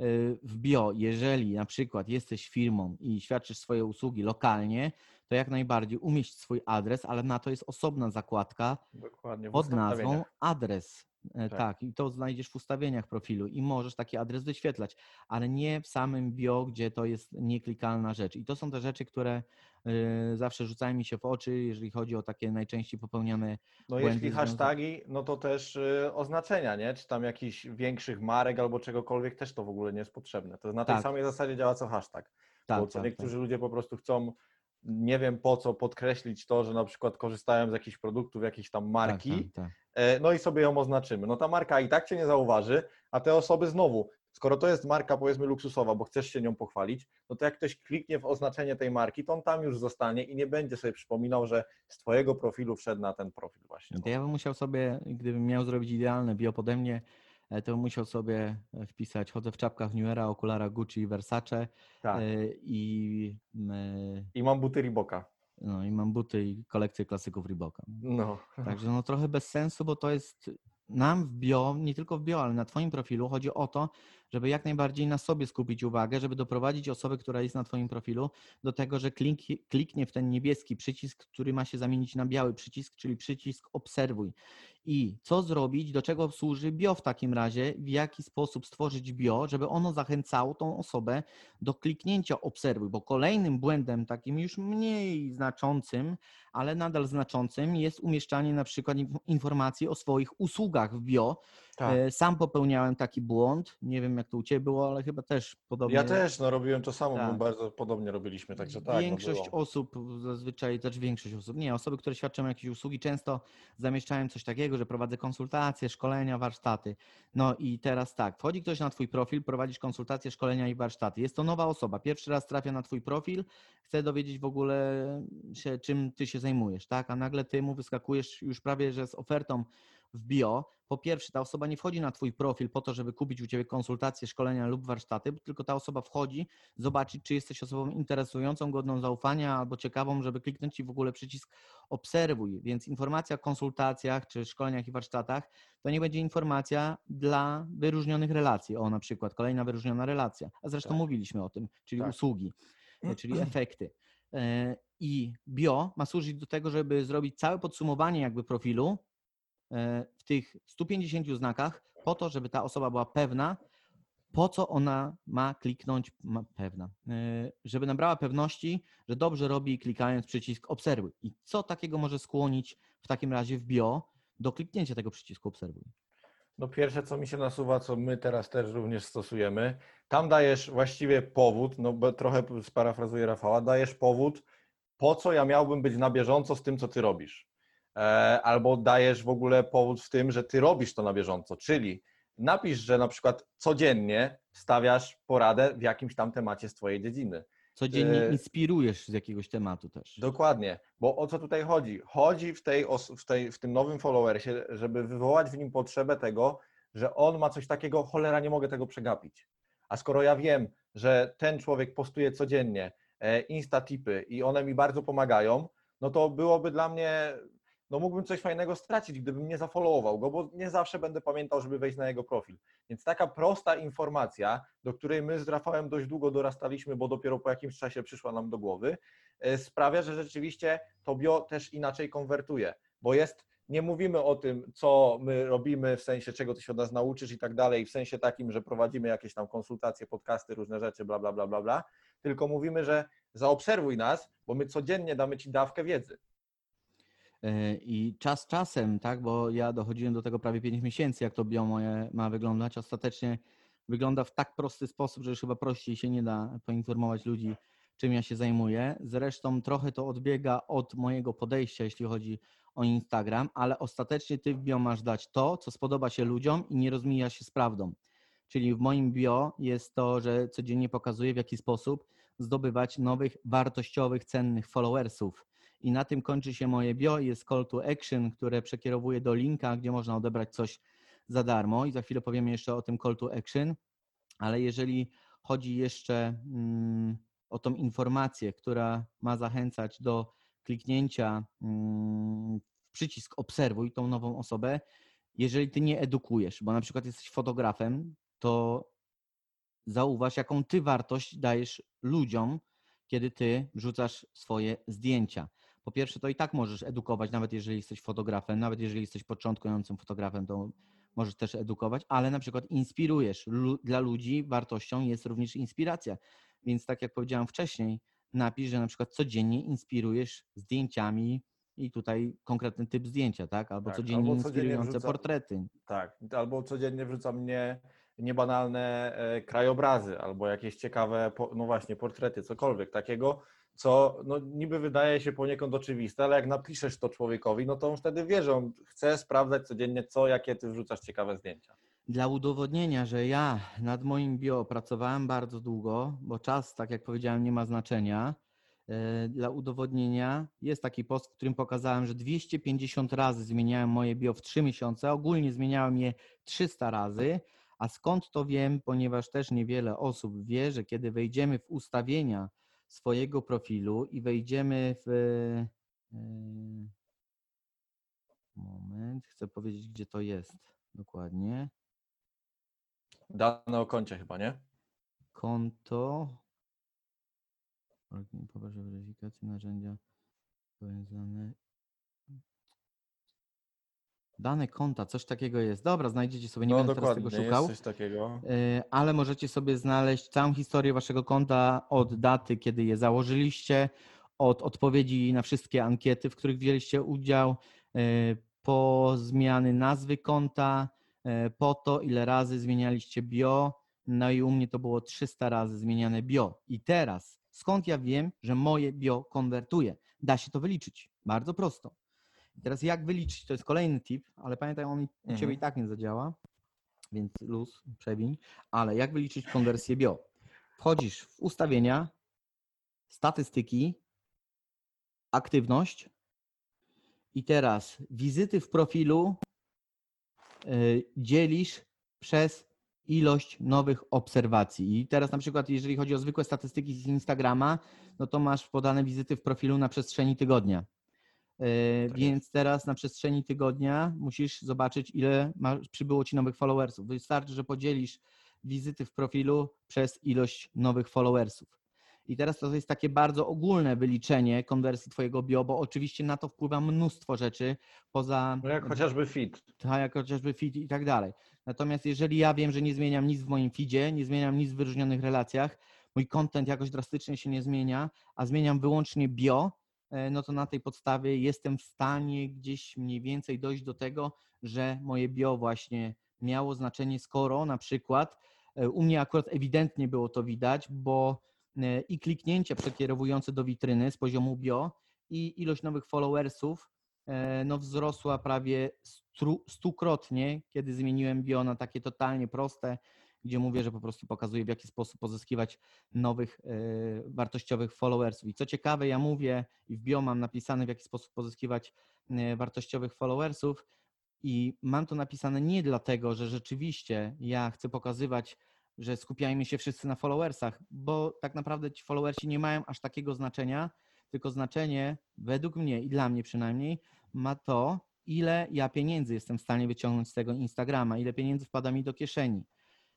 y, w bio. Jeżeli na przykład jesteś firmą i świadczysz swoje usługi lokalnie, to jak najbardziej umieść swój adres, ale na to jest osobna zakładka
Dokładnie.
pod nazwą adres. E,
Tak.
Tak. i to znajdziesz w ustawieniach profilu i możesz taki adres wyświetlać, ale nie w samym bio, gdzie to jest nieklikalna rzecz. I to są te rzeczy, które y, zawsze rzucają mi się w oczy, jeżeli chodzi o takie najczęściej popełniane
No
błędy
jeśli hashtagi, no to też y, oznaczenia, nie? Czy tam jakichś większych marek albo czegokolwiek też to w ogóle nie jest potrzebne. To na tej
Tak.
samej zasadzie działa co hashtag.
Tak,
bo co
tak,
niektórzy
tak.
ludzie po prostu chcą, nie wiem po co, podkreślić to, że na przykład korzystają z jakichś produktów, jakiejś tam marki,
Tak, tak, tak.
E, no i sobie ją oznaczymy. No ta marka i tak cię nie zauważy, a te osoby znowu, skoro to jest marka powiedzmy luksusowa, bo chcesz się nią pochwalić, no to jak ktoś kliknie w oznaczenie tej marki, to on tam już zostanie i nie będzie sobie przypominał, że z twojego profilu wszedł na ten profil właśnie.
To ja bym musiał sobie, gdybym miał zrobić idealne bio pode mnie, e, to bym musiał sobie e, wpisać, chodzę w czapkach New Era, okularach Gucci i Versace
Tak.
i,
I mam buty Reeboka.
No, i mam buty i kolekcję klasyków Reeboka.
No.
Także no trochę bez sensu, bo to jest nam w bio, nie tylko w bio, ale na Twoim profilu chodzi o to, żeby jak najbardziej na sobie skupić uwagę, żeby doprowadzić osobę, która jest na Twoim profilu, do tego, że klink, kliknie w ten niebieski przycisk, który ma się zamienić na biały przycisk, czyli przycisk obserwuj. I co zrobić, do czego służy bio w takim razie, w jaki sposób stworzyć bio, żeby ono zachęcało tą osobę do kliknięcia obserwuj, bo kolejnym błędem takim już mniej znaczącym, ale nadal znaczącym jest umieszczanie na przykład inf- informacji o swoich usługach w bio.
Tak.
E, Sam popełniałem taki błąd, nie wiem jak to u Ciebie było, ale chyba też podobnie.
Ja też no, robiłem to samo,
Tak.
bo bardzo podobnie robiliśmy, także tak.
Większość
no
osób, zazwyczaj też większość osób, nie, osoby, które świadczą jakieś usługi, często zamieszczają coś takiego, że prowadzę konsultacje, szkolenia, warsztaty. No i teraz tak, wchodzi ktoś na Twój profil, prowadzisz konsultacje, szkolenia i warsztaty. Jest to nowa osoba, pierwszy raz trafia na Twój profil, chce dowiedzieć w ogóle się, czym Ty się zajmujesz, tak? A nagle Ty mu wyskakujesz już prawie, że z ofertą w bio. Po pierwsze, ta osoba nie wchodzi na Twój profil po to, żeby kupić u Ciebie konsultacje, szkolenia lub warsztaty, tylko ta osoba wchodzi, zobaczyć, czy jesteś osobą interesującą, godną zaufania albo ciekawą, żeby kliknąć i w ogóle przycisk obserwuj. Więc informacja o konsultacjach czy szkoleniach i warsztatach to nie będzie informacja dla wyróżnionych relacji. O, na przykład kolejna wyróżniona relacja. A zresztą
Tak.
mówiliśmy o tym, czyli
Tak.
usługi, e, czyli efekty. E, I bio ma służyć do tego, żeby zrobić całe podsumowanie jakby profilu w tych 150 znakach, po to, żeby ta osoba była pewna, po co ona ma kliknąć, ma, pewna, e, żeby nabrała pewności, że dobrze robi klikając przycisk obserwuj. I co takiego może skłonić w takim razie w bio do kliknięcia tego przycisku obserwuj?
No pierwsze, co mi się nasuwa, co my teraz też również stosujemy, tam dajesz właściwie powód, no bo trochę sparafrazuję Rafała, dajesz powód, po co ja miałbym być na bieżąco z tym, co ty robisz. E, albo dajesz w ogóle powód w tym, że ty robisz to na bieżąco, czyli napisz, że na przykład codziennie stawiasz poradę w jakimś tam temacie z twojej dziedziny.
Codziennie
E,
inspirujesz z jakiegoś tematu też.
Dokładnie, bo o co tutaj chodzi? Chodzi w, tej, w, tej, w tym nowym followersie, żeby wywołać w nim potrzebę tego, że on ma coś takiego, cholera, nie mogę tego przegapić. A skoro ja wiem, że ten człowiek postuje codziennie e, insta tipy i one mi bardzo pomagają, no to byłoby dla mnie, no mógłbym coś fajnego stracić, gdybym nie zafollowował go, bo nie zawsze będę pamiętał, żeby wejść na jego profil. Więc taka prosta informacja, do której my z Rafałem dość długo dorastaliśmy, bo dopiero po jakimś czasie przyszła nam do głowy, e, sprawia, że rzeczywiście to bio też inaczej konwertuje, bo jest, nie mówimy o tym, co my robimy, w sensie czego ty się od nas nauczysz i tak dalej, w sensie takim, że prowadzimy jakieś tam konsultacje, podcasty, różne rzeczy, bla, bla, bla, bla, bla, tylko mówimy, że zaobserwuj nas, bo my codziennie damy ci dawkę wiedzy.
E, I czas czasem, tak, bo ja dochodziłem do tego prawie 5 miesięcy, jak to bio moje ma wyglądać. Ostatecznie wygląda w tak prosty sposób, że już chyba prościej się nie da poinformować ludzi, czym ja się zajmuję. Zresztą trochę to odbiega od mojego podejścia, jeśli chodzi o Instagram, ale ostatecznie ty w bio masz dać to, co spodoba się ludziom i nie rozmija się z prawdą. Czyli w moim bio jest to, że codziennie pokazuję, w jaki sposób zdobywać nowych, wartościowych, cennych followersów. I na tym kończy się moje bio. Jest call to action, które przekierowuje do linka, gdzie można odebrać coś za darmo. I za chwilę powiemy jeszcze o tym call to action. Ale jeżeli chodzi jeszcze mm, o tą informację, która ma zachęcać do kliknięcia mm, w przycisk obserwuj tą nową osobę, jeżeli ty nie edukujesz, bo na przykład jesteś fotografem, to zauważ, jaką ty wartość dajesz ludziom, kiedy ty wrzucasz swoje zdjęcia. Po pierwsze, to i tak możesz edukować, nawet jeżeli jesteś fotografem, nawet jeżeli jesteś początkującym fotografem, to możesz też edukować, ale na przykład inspirujesz. Dla ludzi wartością jest również inspiracja. Więc tak jak powiedziałem wcześniej, napisz, że na przykład codziennie inspirujesz zdjęciami i tutaj konkretny typ zdjęcia, tak? Albo
Tak,
codziennie
albo codziennie
inspirujące
wrzuca-
portrety.
Tak, albo codziennie wrzuca mnie niebanalne e, krajobrazy, albo jakieś ciekawe, no właśnie, portrety, cokolwiek takiego, co no, niby wydaje się poniekąd oczywiste, ale jak napiszesz to człowiekowi, no to on wtedy wie, że on chce sprawdzać codziennie, co, jakie ty wrzucasz ciekawe zdjęcia.
Dla udowodnienia, że ja nad moim bio pracowałem bardzo długo, bo czas, tak jak powiedziałem, nie ma znaczenia. e, Dla udowodnienia jest taki post, w którym pokazałem, że 250 razy zmieniałem moje bio w 3 miesiące. Ogólnie zmieniałem je 300 razy. A skąd to wiem? Ponieważ też niewiele osób wie, że kiedy wejdziemy w ustawienia swojego profilu i wejdziemy w. e, Moment, chcę powiedzieć, gdzie to jest dokładnie.
Dane o koncie chyba, nie?
konto. Poproszę weryfikację narzędzia powiązane. Dane konta, coś takiego jest. Dobra, znajdziecie sobie, nie
no
będę teraz tego szukał.
jest coś takiego.
Y, ale możecie sobie znaleźć całą historię waszego konta od daty, kiedy je założyliście, od odpowiedzi na wszystkie ankiety, w których wzięliście udział, y, po zmiany nazwy konta, y, po to, ile razy zmienialiście bio. No i u mnie to było 300 razy zmieniane bio. I teraz, skąd ja wiem, że moje bio konwertuje? Da się to wyliczyć. Bardzo prosto. Teraz jak wyliczyć? To jest kolejny tip, ale pamiętaj, on u ciebie
Mhm.
i tak nie zadziała, więc luz, przewiń. Ale jak wyliczyć konwersję bio? Wchodzisz w ustawienia, statystyki, aktywność i teraz wizyty w profilu y, dzielisz przez ilość nowych obserwacji. I teraz na przykład, jeżeli chodzi o zwykłe statystyki z Instagrama, no to masz podane wizyty w profilu na przestrzeni tygodnia. Y,
Tak
Więc teraz na przestrzeni tygodnia musisz zobaczyć, ile przybyło ci nowych followersów. Wystarczy, że podzielisz wizyty w profilu przez ilość nowych followersów. I teraz to jest takie bardzo ogólne wyliczenie konwersji Twojego bio, bo oczywiście na to wpływa mnóstwo rzeczy poza
No jak chociażby fit.
tak jak chociażby feed i tak dalej. Natomiast jeżeli ja wiem, że nie zmieniam nic w moim feedzie, nie zmieniam nic w wyróżnionych relacjach, mój content jakoś drastycznie się nie zmienia, a zmieniam wyłącznie bio, e, no to na tej podstawie jestem w stanie gdzieś mniej więcej dojść do tego, że moje bio właśnie miało znaczenie, skoro na przykład e, u mnie akurat ewidentnie było to widać, bo e, i kliknięcia przekierowujące do witryny z poziomu bio i ilość nowych followersów e, no wzrosła prawie stru, stukrotnie, kiedy zmieniłem bio na takie totalnie proste, gdzie mówię, że po prostu pokazuję, w jaki sposób pozyskiwać nowych e, wartościowych followersów. I co ciekawe, ja mówię i w bio mam napisane, w jaki sposób pozyskiwać e, wartościowych followersów. I mam to napisane nie dlatego, że rzeczywiście ja chcę pokazywać, że skupiajmy się wszyscy na followersach, bo tak naprawdę ci followersi nie mają aż takiego znaczenia, tylko znaczenie, według mnie i dla mnie przynajmniej, ma to, ile ja pieniędzy jestem w stanie wyciągnąć z tego Instagrama, ile pieniędzy wpada mi do kieszeni.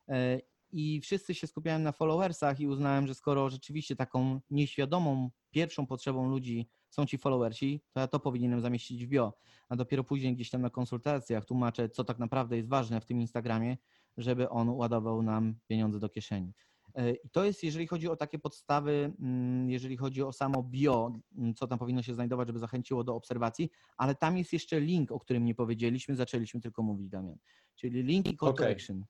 E, I wszyscy się skupiałem na followersach i uznałem, że skoro rzeczywiście taką nieświadomą pierwszą potrzebą ludzi są ci followersi, to ja to powinienem zamieścić w bio, a dopiero później gdzieś tam na konsultacjach tłumaczę, co tak naprawdę jest ważne w tym Instagramie, żeby on ładował nam pieniądze do kieszeni. E, I to jest, jeżeli chodzi o takie podstawy, mm, jeżeli chodzi o samo bio, mm, co tam powinno się znajdować, żeby zachęciło do obserwacji, ale tam jest jeszcze link, o którym nie powiedzieliśmy, zaczęliśmy tylko mówić, Damian. Czyli link i call to
Okej.
action.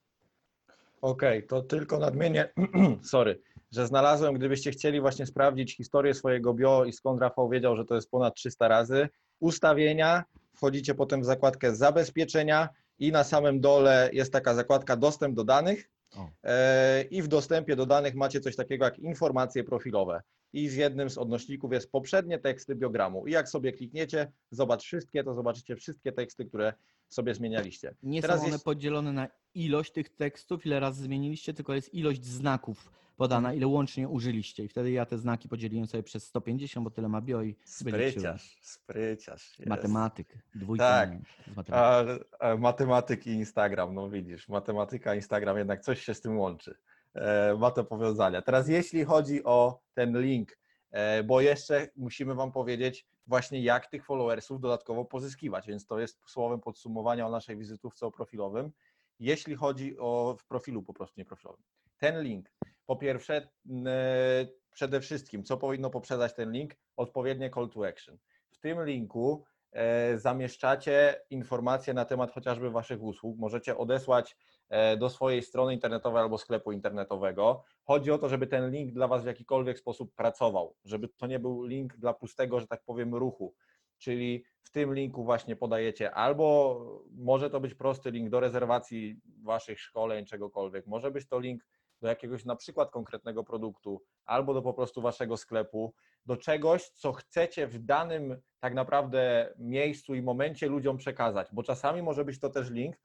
Okej, to tylko nadmienię, sorry, że znalazłem, gdybyście chcieli właśnie sprawdzić historię swojego bio i skąd Rafał wiedział, że to jest ponad 300 razy, ustawienia, wchodzicie potem w zakładkę zabezpieczenia i na samym dole jest taka zakładka dostęp do danych. E, i w dostępie do danych macie coś takiego jak informacje profilowe. I z jednym z odnośników jest poprzednie teksty biogramu. I jak sobie klikniecie, zobacz wszystkie, to zobaczycie wszystkie teksty, które sobie zmienialiście.
Nie
Teraz
są one
jest-
podzielone na ilość tych tekstów, ile razy zmieniliście, tylko jest ilość znaków podana, ile łącznie użyliście. I wtedy ja te znaki podzieliłem sobie przez 150, bo tyle ma bio i.
Spryciarz, spryciarz. jest.
Matematyk, dwójka
Tak. A, a matematyk i Instagram, no widzisz, matematyka, Instagram, jednak coś się z tym łączy. E, ma to powiązania. Teraz jeśli chodzi o ten link, bo jeszcze musimy Wam powiedzieć właśnie jak tych followersów dodatkowo pozyskiwać, więc to jest słowem podsumowania o naszej wizytówce o profilowym. Jeśli chodzi o w profilu po prostu nie profilowym. Ten link, po pierwsze, e, przede wszystkim, co powinno poprzedzać ten link? Odpowiednie call to action. W tym linku e, zamieszczacie informacje na temat chociażby Waszych usług. Możecie odesłać e, do swojej strony internetowej albo sklepu internetowego. Chodzi o to, żeby ten link dla Was w jakikolwiek sposób pracował, żeby to nie był link dla pustego, że tak powiem, ruchu. Czyli w tym linku właśnie podajecie albo może to być prosty link do rezerwacji Waszych szkoleń, czegokolwiek, może być to link do jakiegoś na przykład konkretnego produktu, albo do po prostu Waszego sklepu, do czegoś, co chcecie w danym tak naprawdę miejscu i momencie ludziom przekazać, bo czasami może być to też link,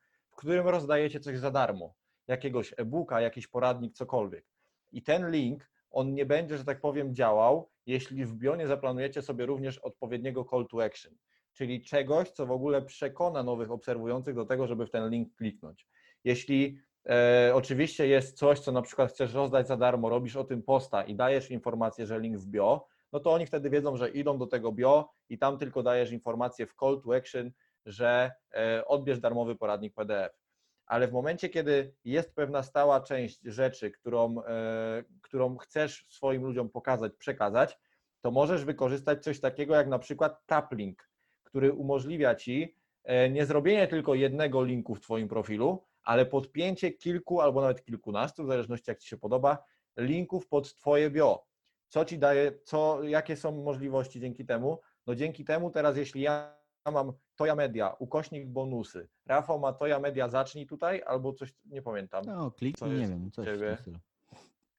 którym rozdajecie coś za darmo, jakiegoś e-booka, jakiś poradnik, cokolwiek. I ten link, on nie będzie, że tak powiem, działał, jeśli w bio nie zaplanujecie sobie również odpowiedniego call to action, czyli czegoś, co w ogóle przekona nowych obserwujących do tego, żeby w ten link kliknąć. Jeśli e, oczywiście jest coś, co na przykład chcesz rozdać za darmo, robisz o tym posta i dajesz informację, że link w bio, no to oni wtedy wiedzą, że idą do tego bio i tam tylko dajesz informację w call to action, że e, odbierz darmowy poradnik PDF. Ale w momencie, kiedy jest pewna stała część rzeczy, którą, e, którą chcesz swoim ludziom pokazać, przekazać, to możesz wykorzystać coś takiego jak na przykład taplink, który umożliwia ci e, nie zrobienie tylko jednego linku w Twoim profilu, ale podpięcie kilku albo nawet kilkunastu, w zależności jak Ci się podoba, linków pod Twoje bio co ci daje, co, jakie są możliwości dzięki temu? No dzięki temu teraz, jeśli ja mam Toja Media, ukośnik bonusy, Rafał ma Toja Media, zacznij tutaj, albo coś, nie pamiętam,
No, kliknij, nie wiem, coś
ciebie?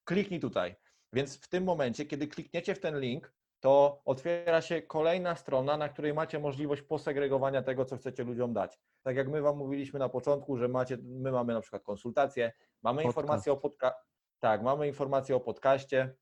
kliknij tutaj. Więc w tym momencie, kiedy klikniecie w ten link, to otwiera się kolejna strona, na której macie możliwość posegregowania tego, co chcecie ludziom dać. Tak jak my Wam mówiliśmy na początku, że macie, my mamy na przykład konsultacje, mamy
Podcast.
informacje o podca- tak, mamy informacje o podcaście,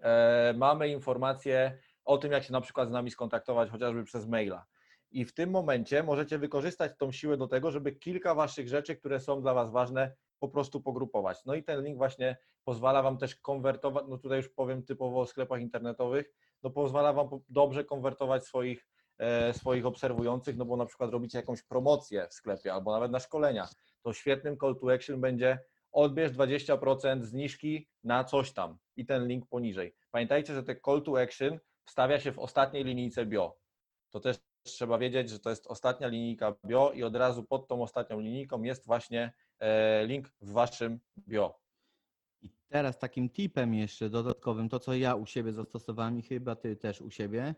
e, mamy informacje o tym, jak się na przykład z nami skontaktować chociażby przez maila. I w tym momencie możecie wykorzystać tą siłę do tego, żeby kilka Waszych rzeczy, które są dla Was ważne, po prostu pogrupować. No i ten link właśnie pozwala Wam też konwertować, no tutaj już powiem typowo o sklepach internetowych, no pozwala Wam dobrze konwertować swoich, e, swoich obserwujących, no bo na przykład robicie jakąś promocję w sklepie albo nawet na szkolenia, to świetnym call to action będzie odbierz 20% zniżki na coś tam i ten link poniżej. Pamiętajcie, że te call to action wstawia się w ostatniej linijce bio. To też trzeba wiedzieć, że to jest ostatnia linijka bio i od razu pod tą ostatnią linijką jest właśnie e, link w Waszym bio.
I teraz takim tipem jeszcze dodatkowym, to co ja u siebie zastosowałem i chyba ty też u siebie,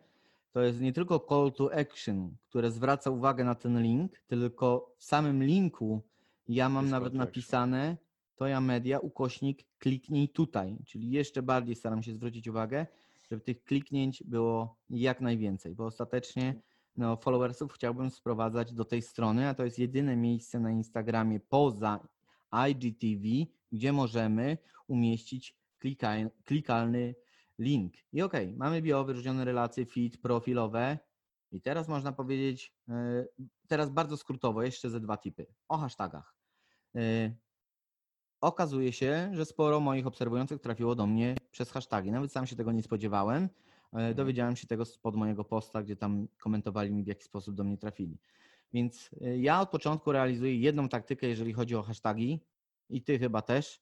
to jest nie tylko call to action, które zwraca uwagę na ten link, tylko w samym linku ja mam
Jest
nawet napisane to ja media ukośnik kliknij tutaj, czyli jeszcze bardziej staram się zwrócić uwagę, żeby tych kliknięć było jak najwięcej, bo ostatecznie no, followersów chciałbym sprowadzać do tej strony, a to jest jedyne miejsce na Instagramie poza IGTV, gdzie możemy umieścić klikalny link. I okej, mamy bio, wyróżnione relacje, feed, profilowe. I teraz można powiedzieć, e, teraz bardzo skrótowo, jeszcze ze dwa typy. O hashtagach. E, Okazuje się, że sporo moich obserwujących trafiło do mnie przez hasztagi. Nawet sam się tego nie spodziewałem. E, Dowiedziałem się tego spod mojego posta, gdzie tam komentowali mi, w jaki sposób do mnie trafili. Więc e, ja od początku realizuję jedną taktykę, jeżeli chodzi o hasztagi i ty chyba też.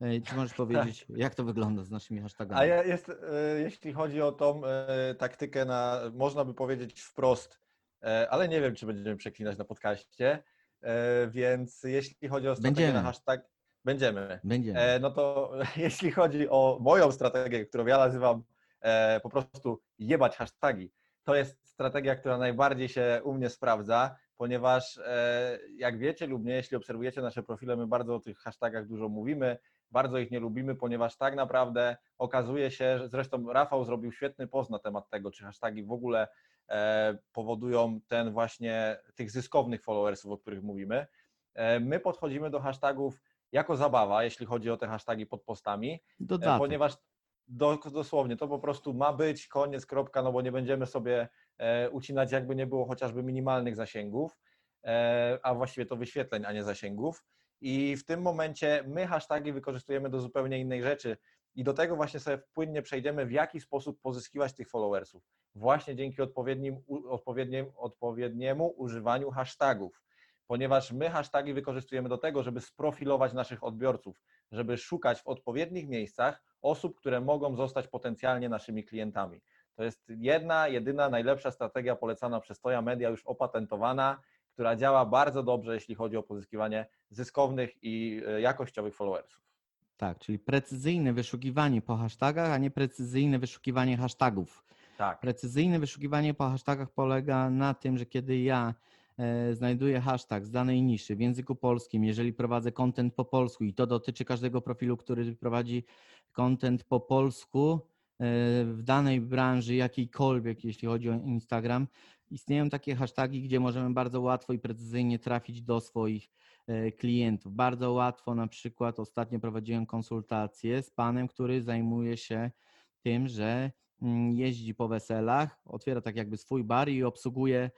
E, Czy możesz powiedzieć, jak to wygląda z naszymi hashtagami?
A ja jest, e, jeśli chodzi o tą taktykę na, można by powiedzieć wprost, e, ale nie wiem, czy będziemy przeklinać na podcaście, e, więc jeśli chodzi o strategię
Będziemy.
na hashtag, będziemy.
Będziemy.
E, No to jeśli chodzi o moją strategię, którą ja nazywam po prostu jebać hashtagi, to jest strategia, która najbardziej się u mnie sprawdza, ponieważ e, jak wiecie lub nie, jeśli obserwujecie nasze profile, my bardzo o tych hashtagach dużo mówimy, bardzo ich nie lubimy, ponieważ tak naprawdę okazuje się, że zresztą Rafał zrobił świetny post na temat tego, czy hashtagi w ogóle e, powodują ten właśnie tych zyskownych followersów, o których mówimy. E, my podchodzimy do hashtagów jako zabawa, jeśli chodzi o te hashtagi pod postami, e,
Dodatek.
ponieważ do, dosłownie to po prostu ma być koniec, kropka, no bo nie będziemy sobie e, ucinać jakby nie było chociażby minimalnych zasięgów, e, a właściwie to wyświetleń, a nie zasięgów. I w tym momencie my hashtagi wykorzystujemy do zupełnie innej rzeczy i do tego właśnie sobie płynnie przejdziemy, w jaki sposób pozyskiwać tych followersów. Właśnie dzięki odpowiednim, odpowiednim, odpowiedniemu używaniu hashtagów, ponieważ my hashtagi wykorzystujemy do tego, żeby sprofilować naszych odbiorców, żeby szukać w odpowiednich miejscach osób, które mogą zostać potencjalnie naszymi klientami. To jest jedna, jedyna, najlepsza strategia polecana przez Toja Media, już opatentowana, która działa bardzo dobrze, jeśli chodzi o pozyskiwanie zyskownych i e, jakościowych followersów.
Tak, czyli precyzyjne wyszukiwanie po hashtagach, a nie precyzyjne wyszukiwanie hashtagów.
Tak.
Precyzyjne wyszukiwanie po hashtagach polega na tym, że kiedy ja znajduję hashtag z danej niszy w języku polskim, jeżeli prowadzę content po polsku i to dotyczy każdego profilu, który prowadzi content po polsku e, w danej branży jakiejkolwiek, jeśli chodzi o Instagram, istnieją takie hasztagi, gdzie możemy bardzo łatwo i precyzyjnie trafić do swoich e, klientów. Bardzo łatwo, na przykład ostatnio prowadziłem konsultację z panem, który zajmuje się tym, że mm, jeździ po weselach, otwiera tak jakby swój bar i obsługuje e,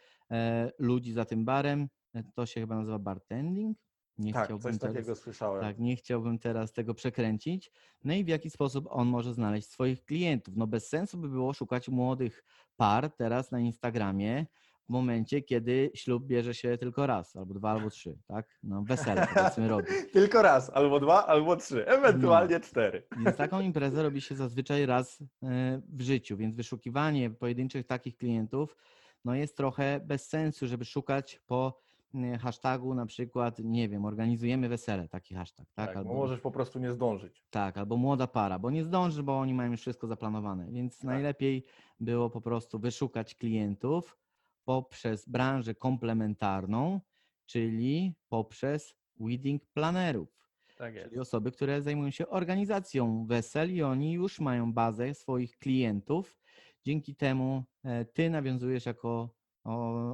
ludzi za tym barem. E, To się chyba nazywa bartending. Nie
Tak,
chciałbym
coś
teraz-
takiego słyszałem.
tak, nie chciałbym teraz tego przekręcić. No i w jaki sposób on może znaleźć swoich klientów? No bez sensu by było szukać młodych par teraz na Instagramie w momencie, kiedy ślub bierze się tylko raz, albo dwa, albo trzy, tak? No wesele powiedzmy robi.
Tylko raz, albo dwa, albo trzy, ewentualnie cztery.
Więc taką imprezę robi się zazwyczaj raz e, w życiu, więc wyszukiwanie pojedynczych takich klientów no jest trochę bez sensu, żeby szukać po e, hashtagu na przykład, nie wiem, organizujemy wesele, taki hashtag, tak?
Tak, bo
Albo-
możesz po prostu nie zdążyć.
Tak, albo młoda para, bo nie zdąży, bo oni mają już wszystko zaplanowane. Więc
Tak.
najlepiej było po prostu wyszukać klientów poprzez branżę komplementarną, czyli poprzez wedding planerów,
Tak
czyli osoby, które zajmują się organizacją wesel i oni już mają bazę swoich klientów. Dzięki temu e, ty nawiązujesz jako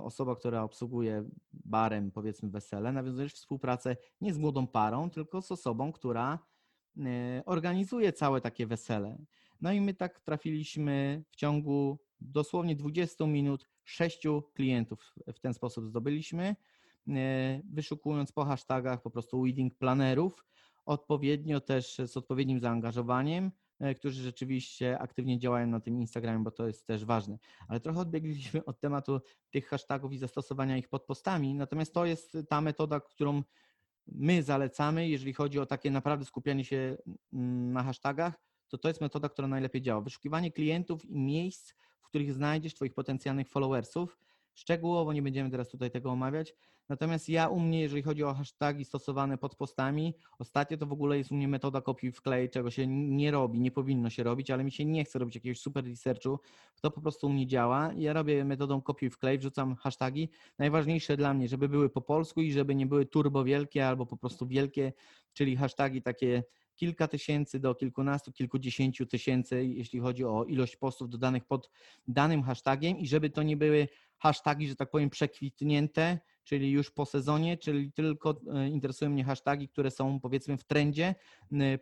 osoba, która obsługuje barem, powiedzmy wesele, nawiązujesz współpracę nie z młodą parą, tylko z osobą, która e, organizuje całe takie wesele. No i my tak trafiliśmy w ciągu dosłownie 20 minut sześciu klientów w ten sposób zdobyliśmy, e, wyszukując po hashtagach po prostu wedding planerów, odpowiednio też z odpowiednim zaangażowaniem, którzy rzeczywiście aktywnie działają na tym Instagramie, bo to jest też ważne. Ale trochę odbiegliśmy od tematu tych hashtagów i zastosowania ich pod postami, natomiast to jest ta metoda, którą my zalecamy, jeżeli chodzi o takie naprawdę skupianie się mm, na hashtagach, to to jest metoda, która najlepiej działa. Wyszukiwanie klientów i miejsc, w których znajdziesz Twoich potencjalnych followersów. Szczegółowo nie będziemy teraz tutaj tego omawiać. Natomiast ja u mnie, jeżeli chodzi o hashtagi stosowane pod postami, ostatnio to w ogóle jest u mnie metoda kopiuj wklej, czego się nie robi, nie powinno się robić, ale mi się nie chce robić jakiegoś super researchu. To po prostu u mnie działa. Ja robię metodą kopiuj wklej, wrzucam hashtagi. Najważniejsze dla mnie, żeby były po polsku i żeby nie były turbo wielkie albo po prostu wielkie, czyli hashtagi takie kilka tysięcy do kilkunastu, kilkudziesięciu tysięcy, jeśli chodzi o ilość postów dodanych pod danym hashtagiem i żeby to nie były hashtagi, że tak powiem, przekwitnięte, czyli już po sezonie, czyli tylko e, interesują mnie hasztagi, które są powiedzmy w trendzie,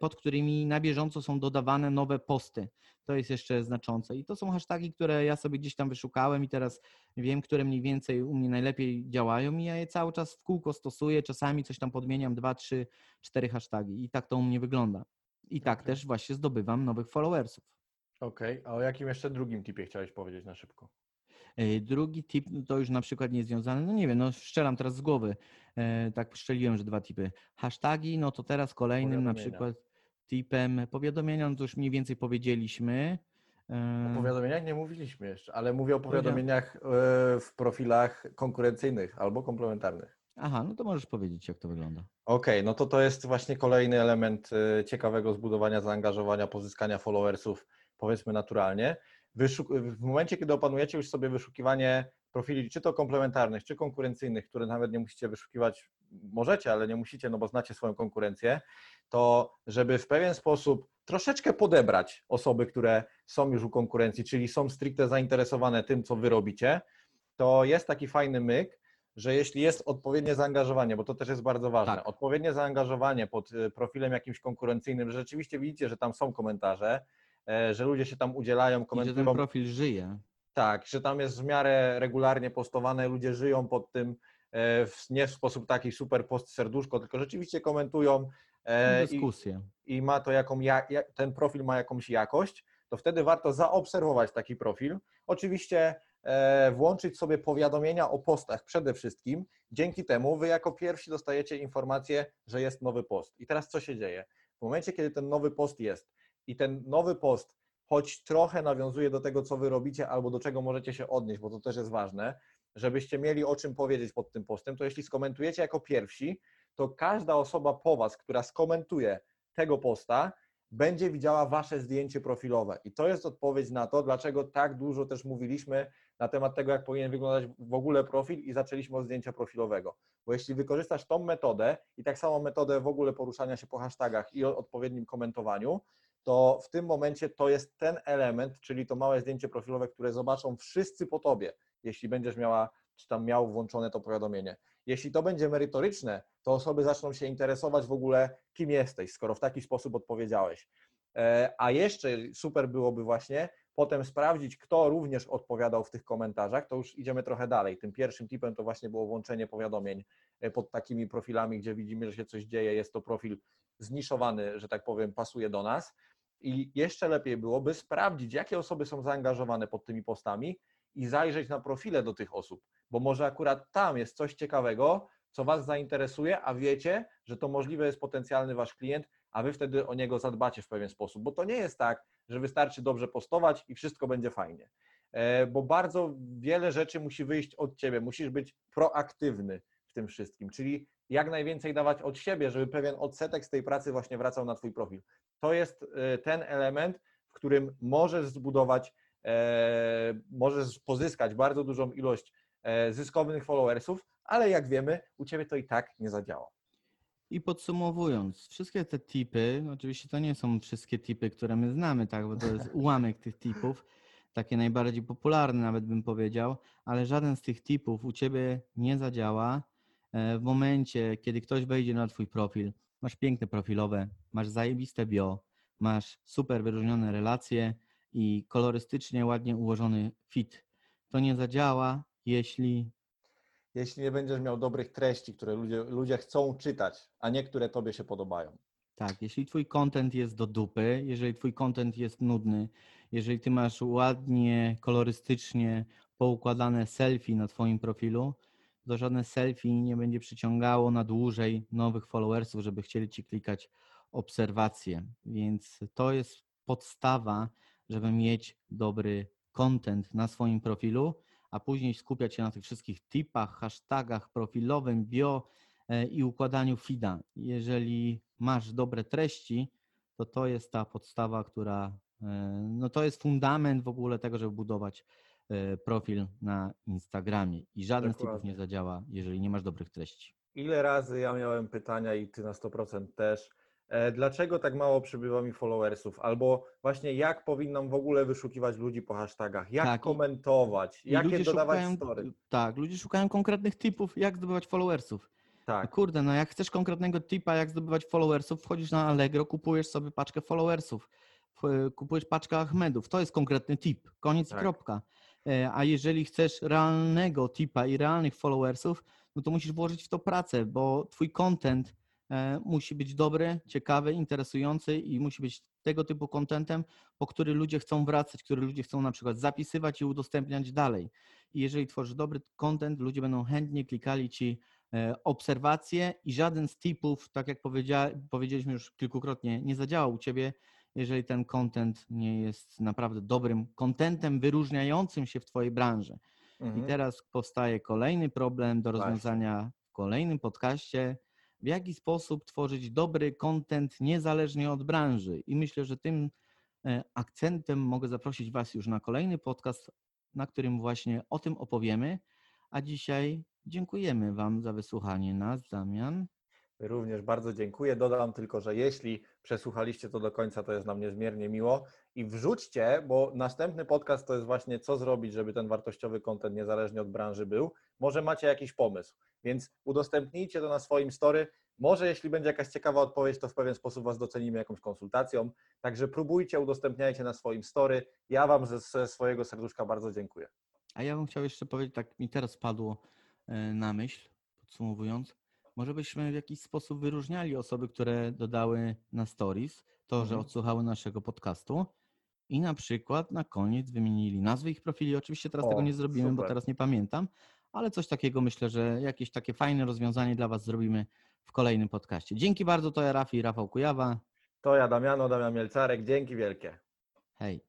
pod którymi na bieżąco są dodawane nowe posty. To jest jeszcze znaczące. I to są hasztagi, które ja sobie gdzieś tam wyszukałem i teraz wiem, które mniej więcej u mnie najlepiej działają i ja je cały czas w kółko stosuję. Czasami coś tam podmieniam, dwa, trzy, cztery hasztagi i tak to u mnie wygląda. I tak
Okej.
też właśnie zdobywam nowych followersów.
Okej, a o jakim jeszcze drugim tipie chciałeś powiedzieć na szybko?
E, Drugi tip no to już na przykład nie związany, no nie wiem, no szczelam teraz z głowy, e, tak szczeliłem, że dwa tipy. Hashtagi, no to teraz kolejnym na przykład tipem powiadomienia, no to już mniej więcej powiedzieliśmy.
O powiadomieniach nie mówiliśmy jeszcze, ale mówię o powiadomieniach w profilach konkurencyjnych albo komplementarnych.
Aha, no to możesz powiedzieć, jak to wygląda.
Okej, no to to jest właśnie kolejny element ciekawego zbudowania zaangażowania, pozyskania followersów, powiedzmy naturalnie. W momencie, kiedy opanujecie już sobie wyszukiwanie profili, czy to komplementarnych, czy konkurencyjnych, które nawet nie musicie wyszukiwać, możecie, ale nie musicie, no bo znacie swoją konkurencję, to żeby w pewien sposób troszeczkę podebrać osoby, które są już u konkurencji, czyli są stricte zainteresowane tym, co wy robicie, to jest taki fajny myk, że jeśli jest odpowiednie zaangażowanie, bo to też jest bardzo ważne,
Tak.
odpowiednie zaangażowanie pod y, profilem jakimś konkurencyjnym, że rzeczywiście widzicie, że tam są komentarze, że ludzie się tam udzielają,
I że ten
komentują,
profil żyje.
tak, że tam jest w miarę regularnie postowane, ludzie żyją pod tym, e, nie w sposób taki super post serduszko, tylko rzeczywiście komentują e, i,
Dyskusje.
i ma to jaką, ja, ja- ten profil ma jakąś jakość, to wtedy warto zaobserwować taki profil. Oczywiście e, włączyć sobie powiadomienia o postach przede wszystkim. Dzięki temu wy jako pierwsi dostajecie informację, że jest nowy post. I teraz co się dzieje? W momencie, kiedy ten nowy post jest i ten nowy post choć trochę nawiązuje do tego, co wy robicie, albo do czego możecie się odnieść, bo to też jest ważne, żebyście mieli o czym powiedzieć pod tym postem, to jeśli skomentujecie jako pierwsi, to każda osoba po was, która skomentuje tego posta, będzie widziała wasze zdjęcie profilowe. I to jest odpowiedź na to, dlaczego tak dużo też mówiliśmy na temat tego, jak powinien wyglądać w ogóle profil i zaczęliśmy od zdjęcia profilowego. Bo jeśli wykorzystasz tą metodę i tak samo metodę w ogóle poruszania się po hashtagach i odpowiednim komentowaniu, to w tym momencie to jest ten element, czyli to małe zdjęcie profilowe, które zobaczą wszyscy po tobie, jeśli będziesz miała, czy tam miał włączone to powiadomienie. Jeśli to będzie merytoryczne, to osoby zaczną się interesować w ogóle, kim jesteś, skoro w taki sposób odpowiedziałeś. E, A jeszcze super byłoby właśnie potem sprawdzić, kto również odpowiadał w tych komentarzach, to już idziemy trochę dalej. Tym pierwszym tipem to właśnie było włączenie powiadomień e, pod takimi profilami, gdzie widzimy, że się coś dzieje, jest to profil zniszowany, że tak powiem, pasuje do nas. I jeszcze lepiej byłoby sprawdzić, jakie osoby są zaangażowane pod tymi postami i zajrzeć na profile do tych osób, bo może akurat tam jest coś ciekawego, co Was zainteresuje, a wiecie, że to możliwe jest potencjalny Wasz klient, a Wy wtedy o niego zadbacie w pewien sposób, bo to nie jest tak, że wystarczy dobrze postować i wszystko będzie fajnie, E, bo bardzo wiele rzeczy musi wyjść od Ciebie, musisz być proaktywny w tym wszystkim, czyli jak najwięcej dawać od siebie, żeby pewien odsetek z tej pracy właśnie wracał na Twój profil. To jest e, ten element, w którym możesz zbudować, e, możesz pozyskać bardzo dużą ilość e, zyskownych followersów, ale jak wiemy, u Ciebie to i tak nie zadziała.
I podsumowując, wszystkie te tipy, no oczywiście to nie są wszystkie tipy, które my znamy, tak, bo to jest ułamek tych tipów, takie najbardziej popularne nawet bym powiedział, ale żaden z tych tipów u Ciebie nie zadziała w momencie, kiedy ktoś wejdzie na Twój profil, masz piękne profilowe, masz zajebiste bio, masz super wyróżnione relacje i kolorystycznie ładnie ułożony fit. To nie zadziała, jeśli
Jeśli nie będziesz miał dobrych treści, które ludzie, ludzie chcą czytać, a niektóre Tobie się podobają.
Tak, jeśli twój content jest do dupy, jeżeli twój content jest nudny, jeżeli ty masz ładnie, kolorystycznie poukładane selfie na twoim profilu, to żadne selfie nie będzie przyciągało na dłużej nowych followersów, żeby chcieli ci klikać obserwacje. Więc to jest podstawa, żeby mieć dobry content na swoim profilu, a później skupiać się na tych wszystkich tipach, hashtagach, profilowym, bio, e, i układaniu feeda. Jeżeli masz dobre treści, to to jest ta podstawa, która, e, no to jest fundament w ogóle tego, żeby budować profil na Instagramie. I żaden z tipów
Dokładnie.
nie zadziała, jeżeli nie masz dobrych treści.
Ile razy ja miałem pytania i Ty na 100% też, e, dlaczego tak mało przybywa mi followersów, albo właśnie jak powinnam w ogóle wyszukiwać ludzi po hashtagach, jak
Tak,
komentować,
I
jakie dodawać
szukają,
story.
Tak, ludzie szukają konkretnych tipów, jak zdobywać followersów. No
Tak,
kurde, no jak chcesz konkretnego tipa, jak zdobywać followersów, wchodzisz na Allegro, kupujesz sobie paczkę followersów, kupujesz paczkę Ahmedów. To jest konkretny tip. Koniec
Tak.
kropka. E, A jeżeli chcesz realnego tipa i realnych followersów, no to musisz włożyć w to pracę, bo twój content e, musi być dobry, ciekawy, interesujący i musi być tego typu contentem, po który ludzie chcą wracać, który ludzie chcą na przykład zapisywać i udostępniać dalej. I jeżeli tworzysz dobry content, ludzie będą chętnie klikali ci e, obserwacje i żaden z tipów, tak jak powiedzieliśmy już kilkukrotnie, nie zadziała u ciebie, jeżeli ten content nie jest naprawdę dobrym contentem wyróżniającym się w twojej branży. I
mhm.
teraz powstaje kolejny problem do rozwiązania w kolejnym podcaście. W jaki sposób tworzyć dobry content niezależnie od branży? I myślę, że tym e, akcentem mogę zaprosić Was już na kolejny podcast, na którym właśnie o tym opowiemy. A dzisiaj dziękujemy Wam za wysłuchanie nas, Damian.
Również bardzo dziękuję. Dodam tylko, że jeśli przesłuchaliście to do końca, to jest nam niezmiernie miło. I wrzućcie, bo następny podcast to jest właśnie co zrobić, żeby ten wartościowy kontent niezależnie od branży był. Może macie jakiś pomysł, więc udostępnijcie to na swoim story. Może jeśli będzie jakaś ciekawa odpowiedź, to w pewien sposób Was docenimy jakąś konsultacją. Także próbujcie, udostępniajcie na swoim story. Ja Wam ze, ze swojego serduszka bardzo dziękuję.
A ja bym chciał jeszcze powiedzieć, tak mi teraz padło e, na myśl, podsumowując, może byśmy w jakiś sposób wyróżniali osoby, które dodały na stories to, że
Mhm.
odsłuchały naszego podcastu i na przykład na koniec wymienili nazwy ich profili. Oczywiście teraz
O,
tego nie zrobimy, bo
super.
teraz nie pamiętam, ale coś takiego myślę, że jakieś takie fajne rozwiązanie dla Was zrobimy w kolejnym podcaście. Dzięki bardzo, to ja Rafi i Rafał Kujawa.
To ja Damiano, Damian Mielcarek. Dzięki wielkie.
Hej.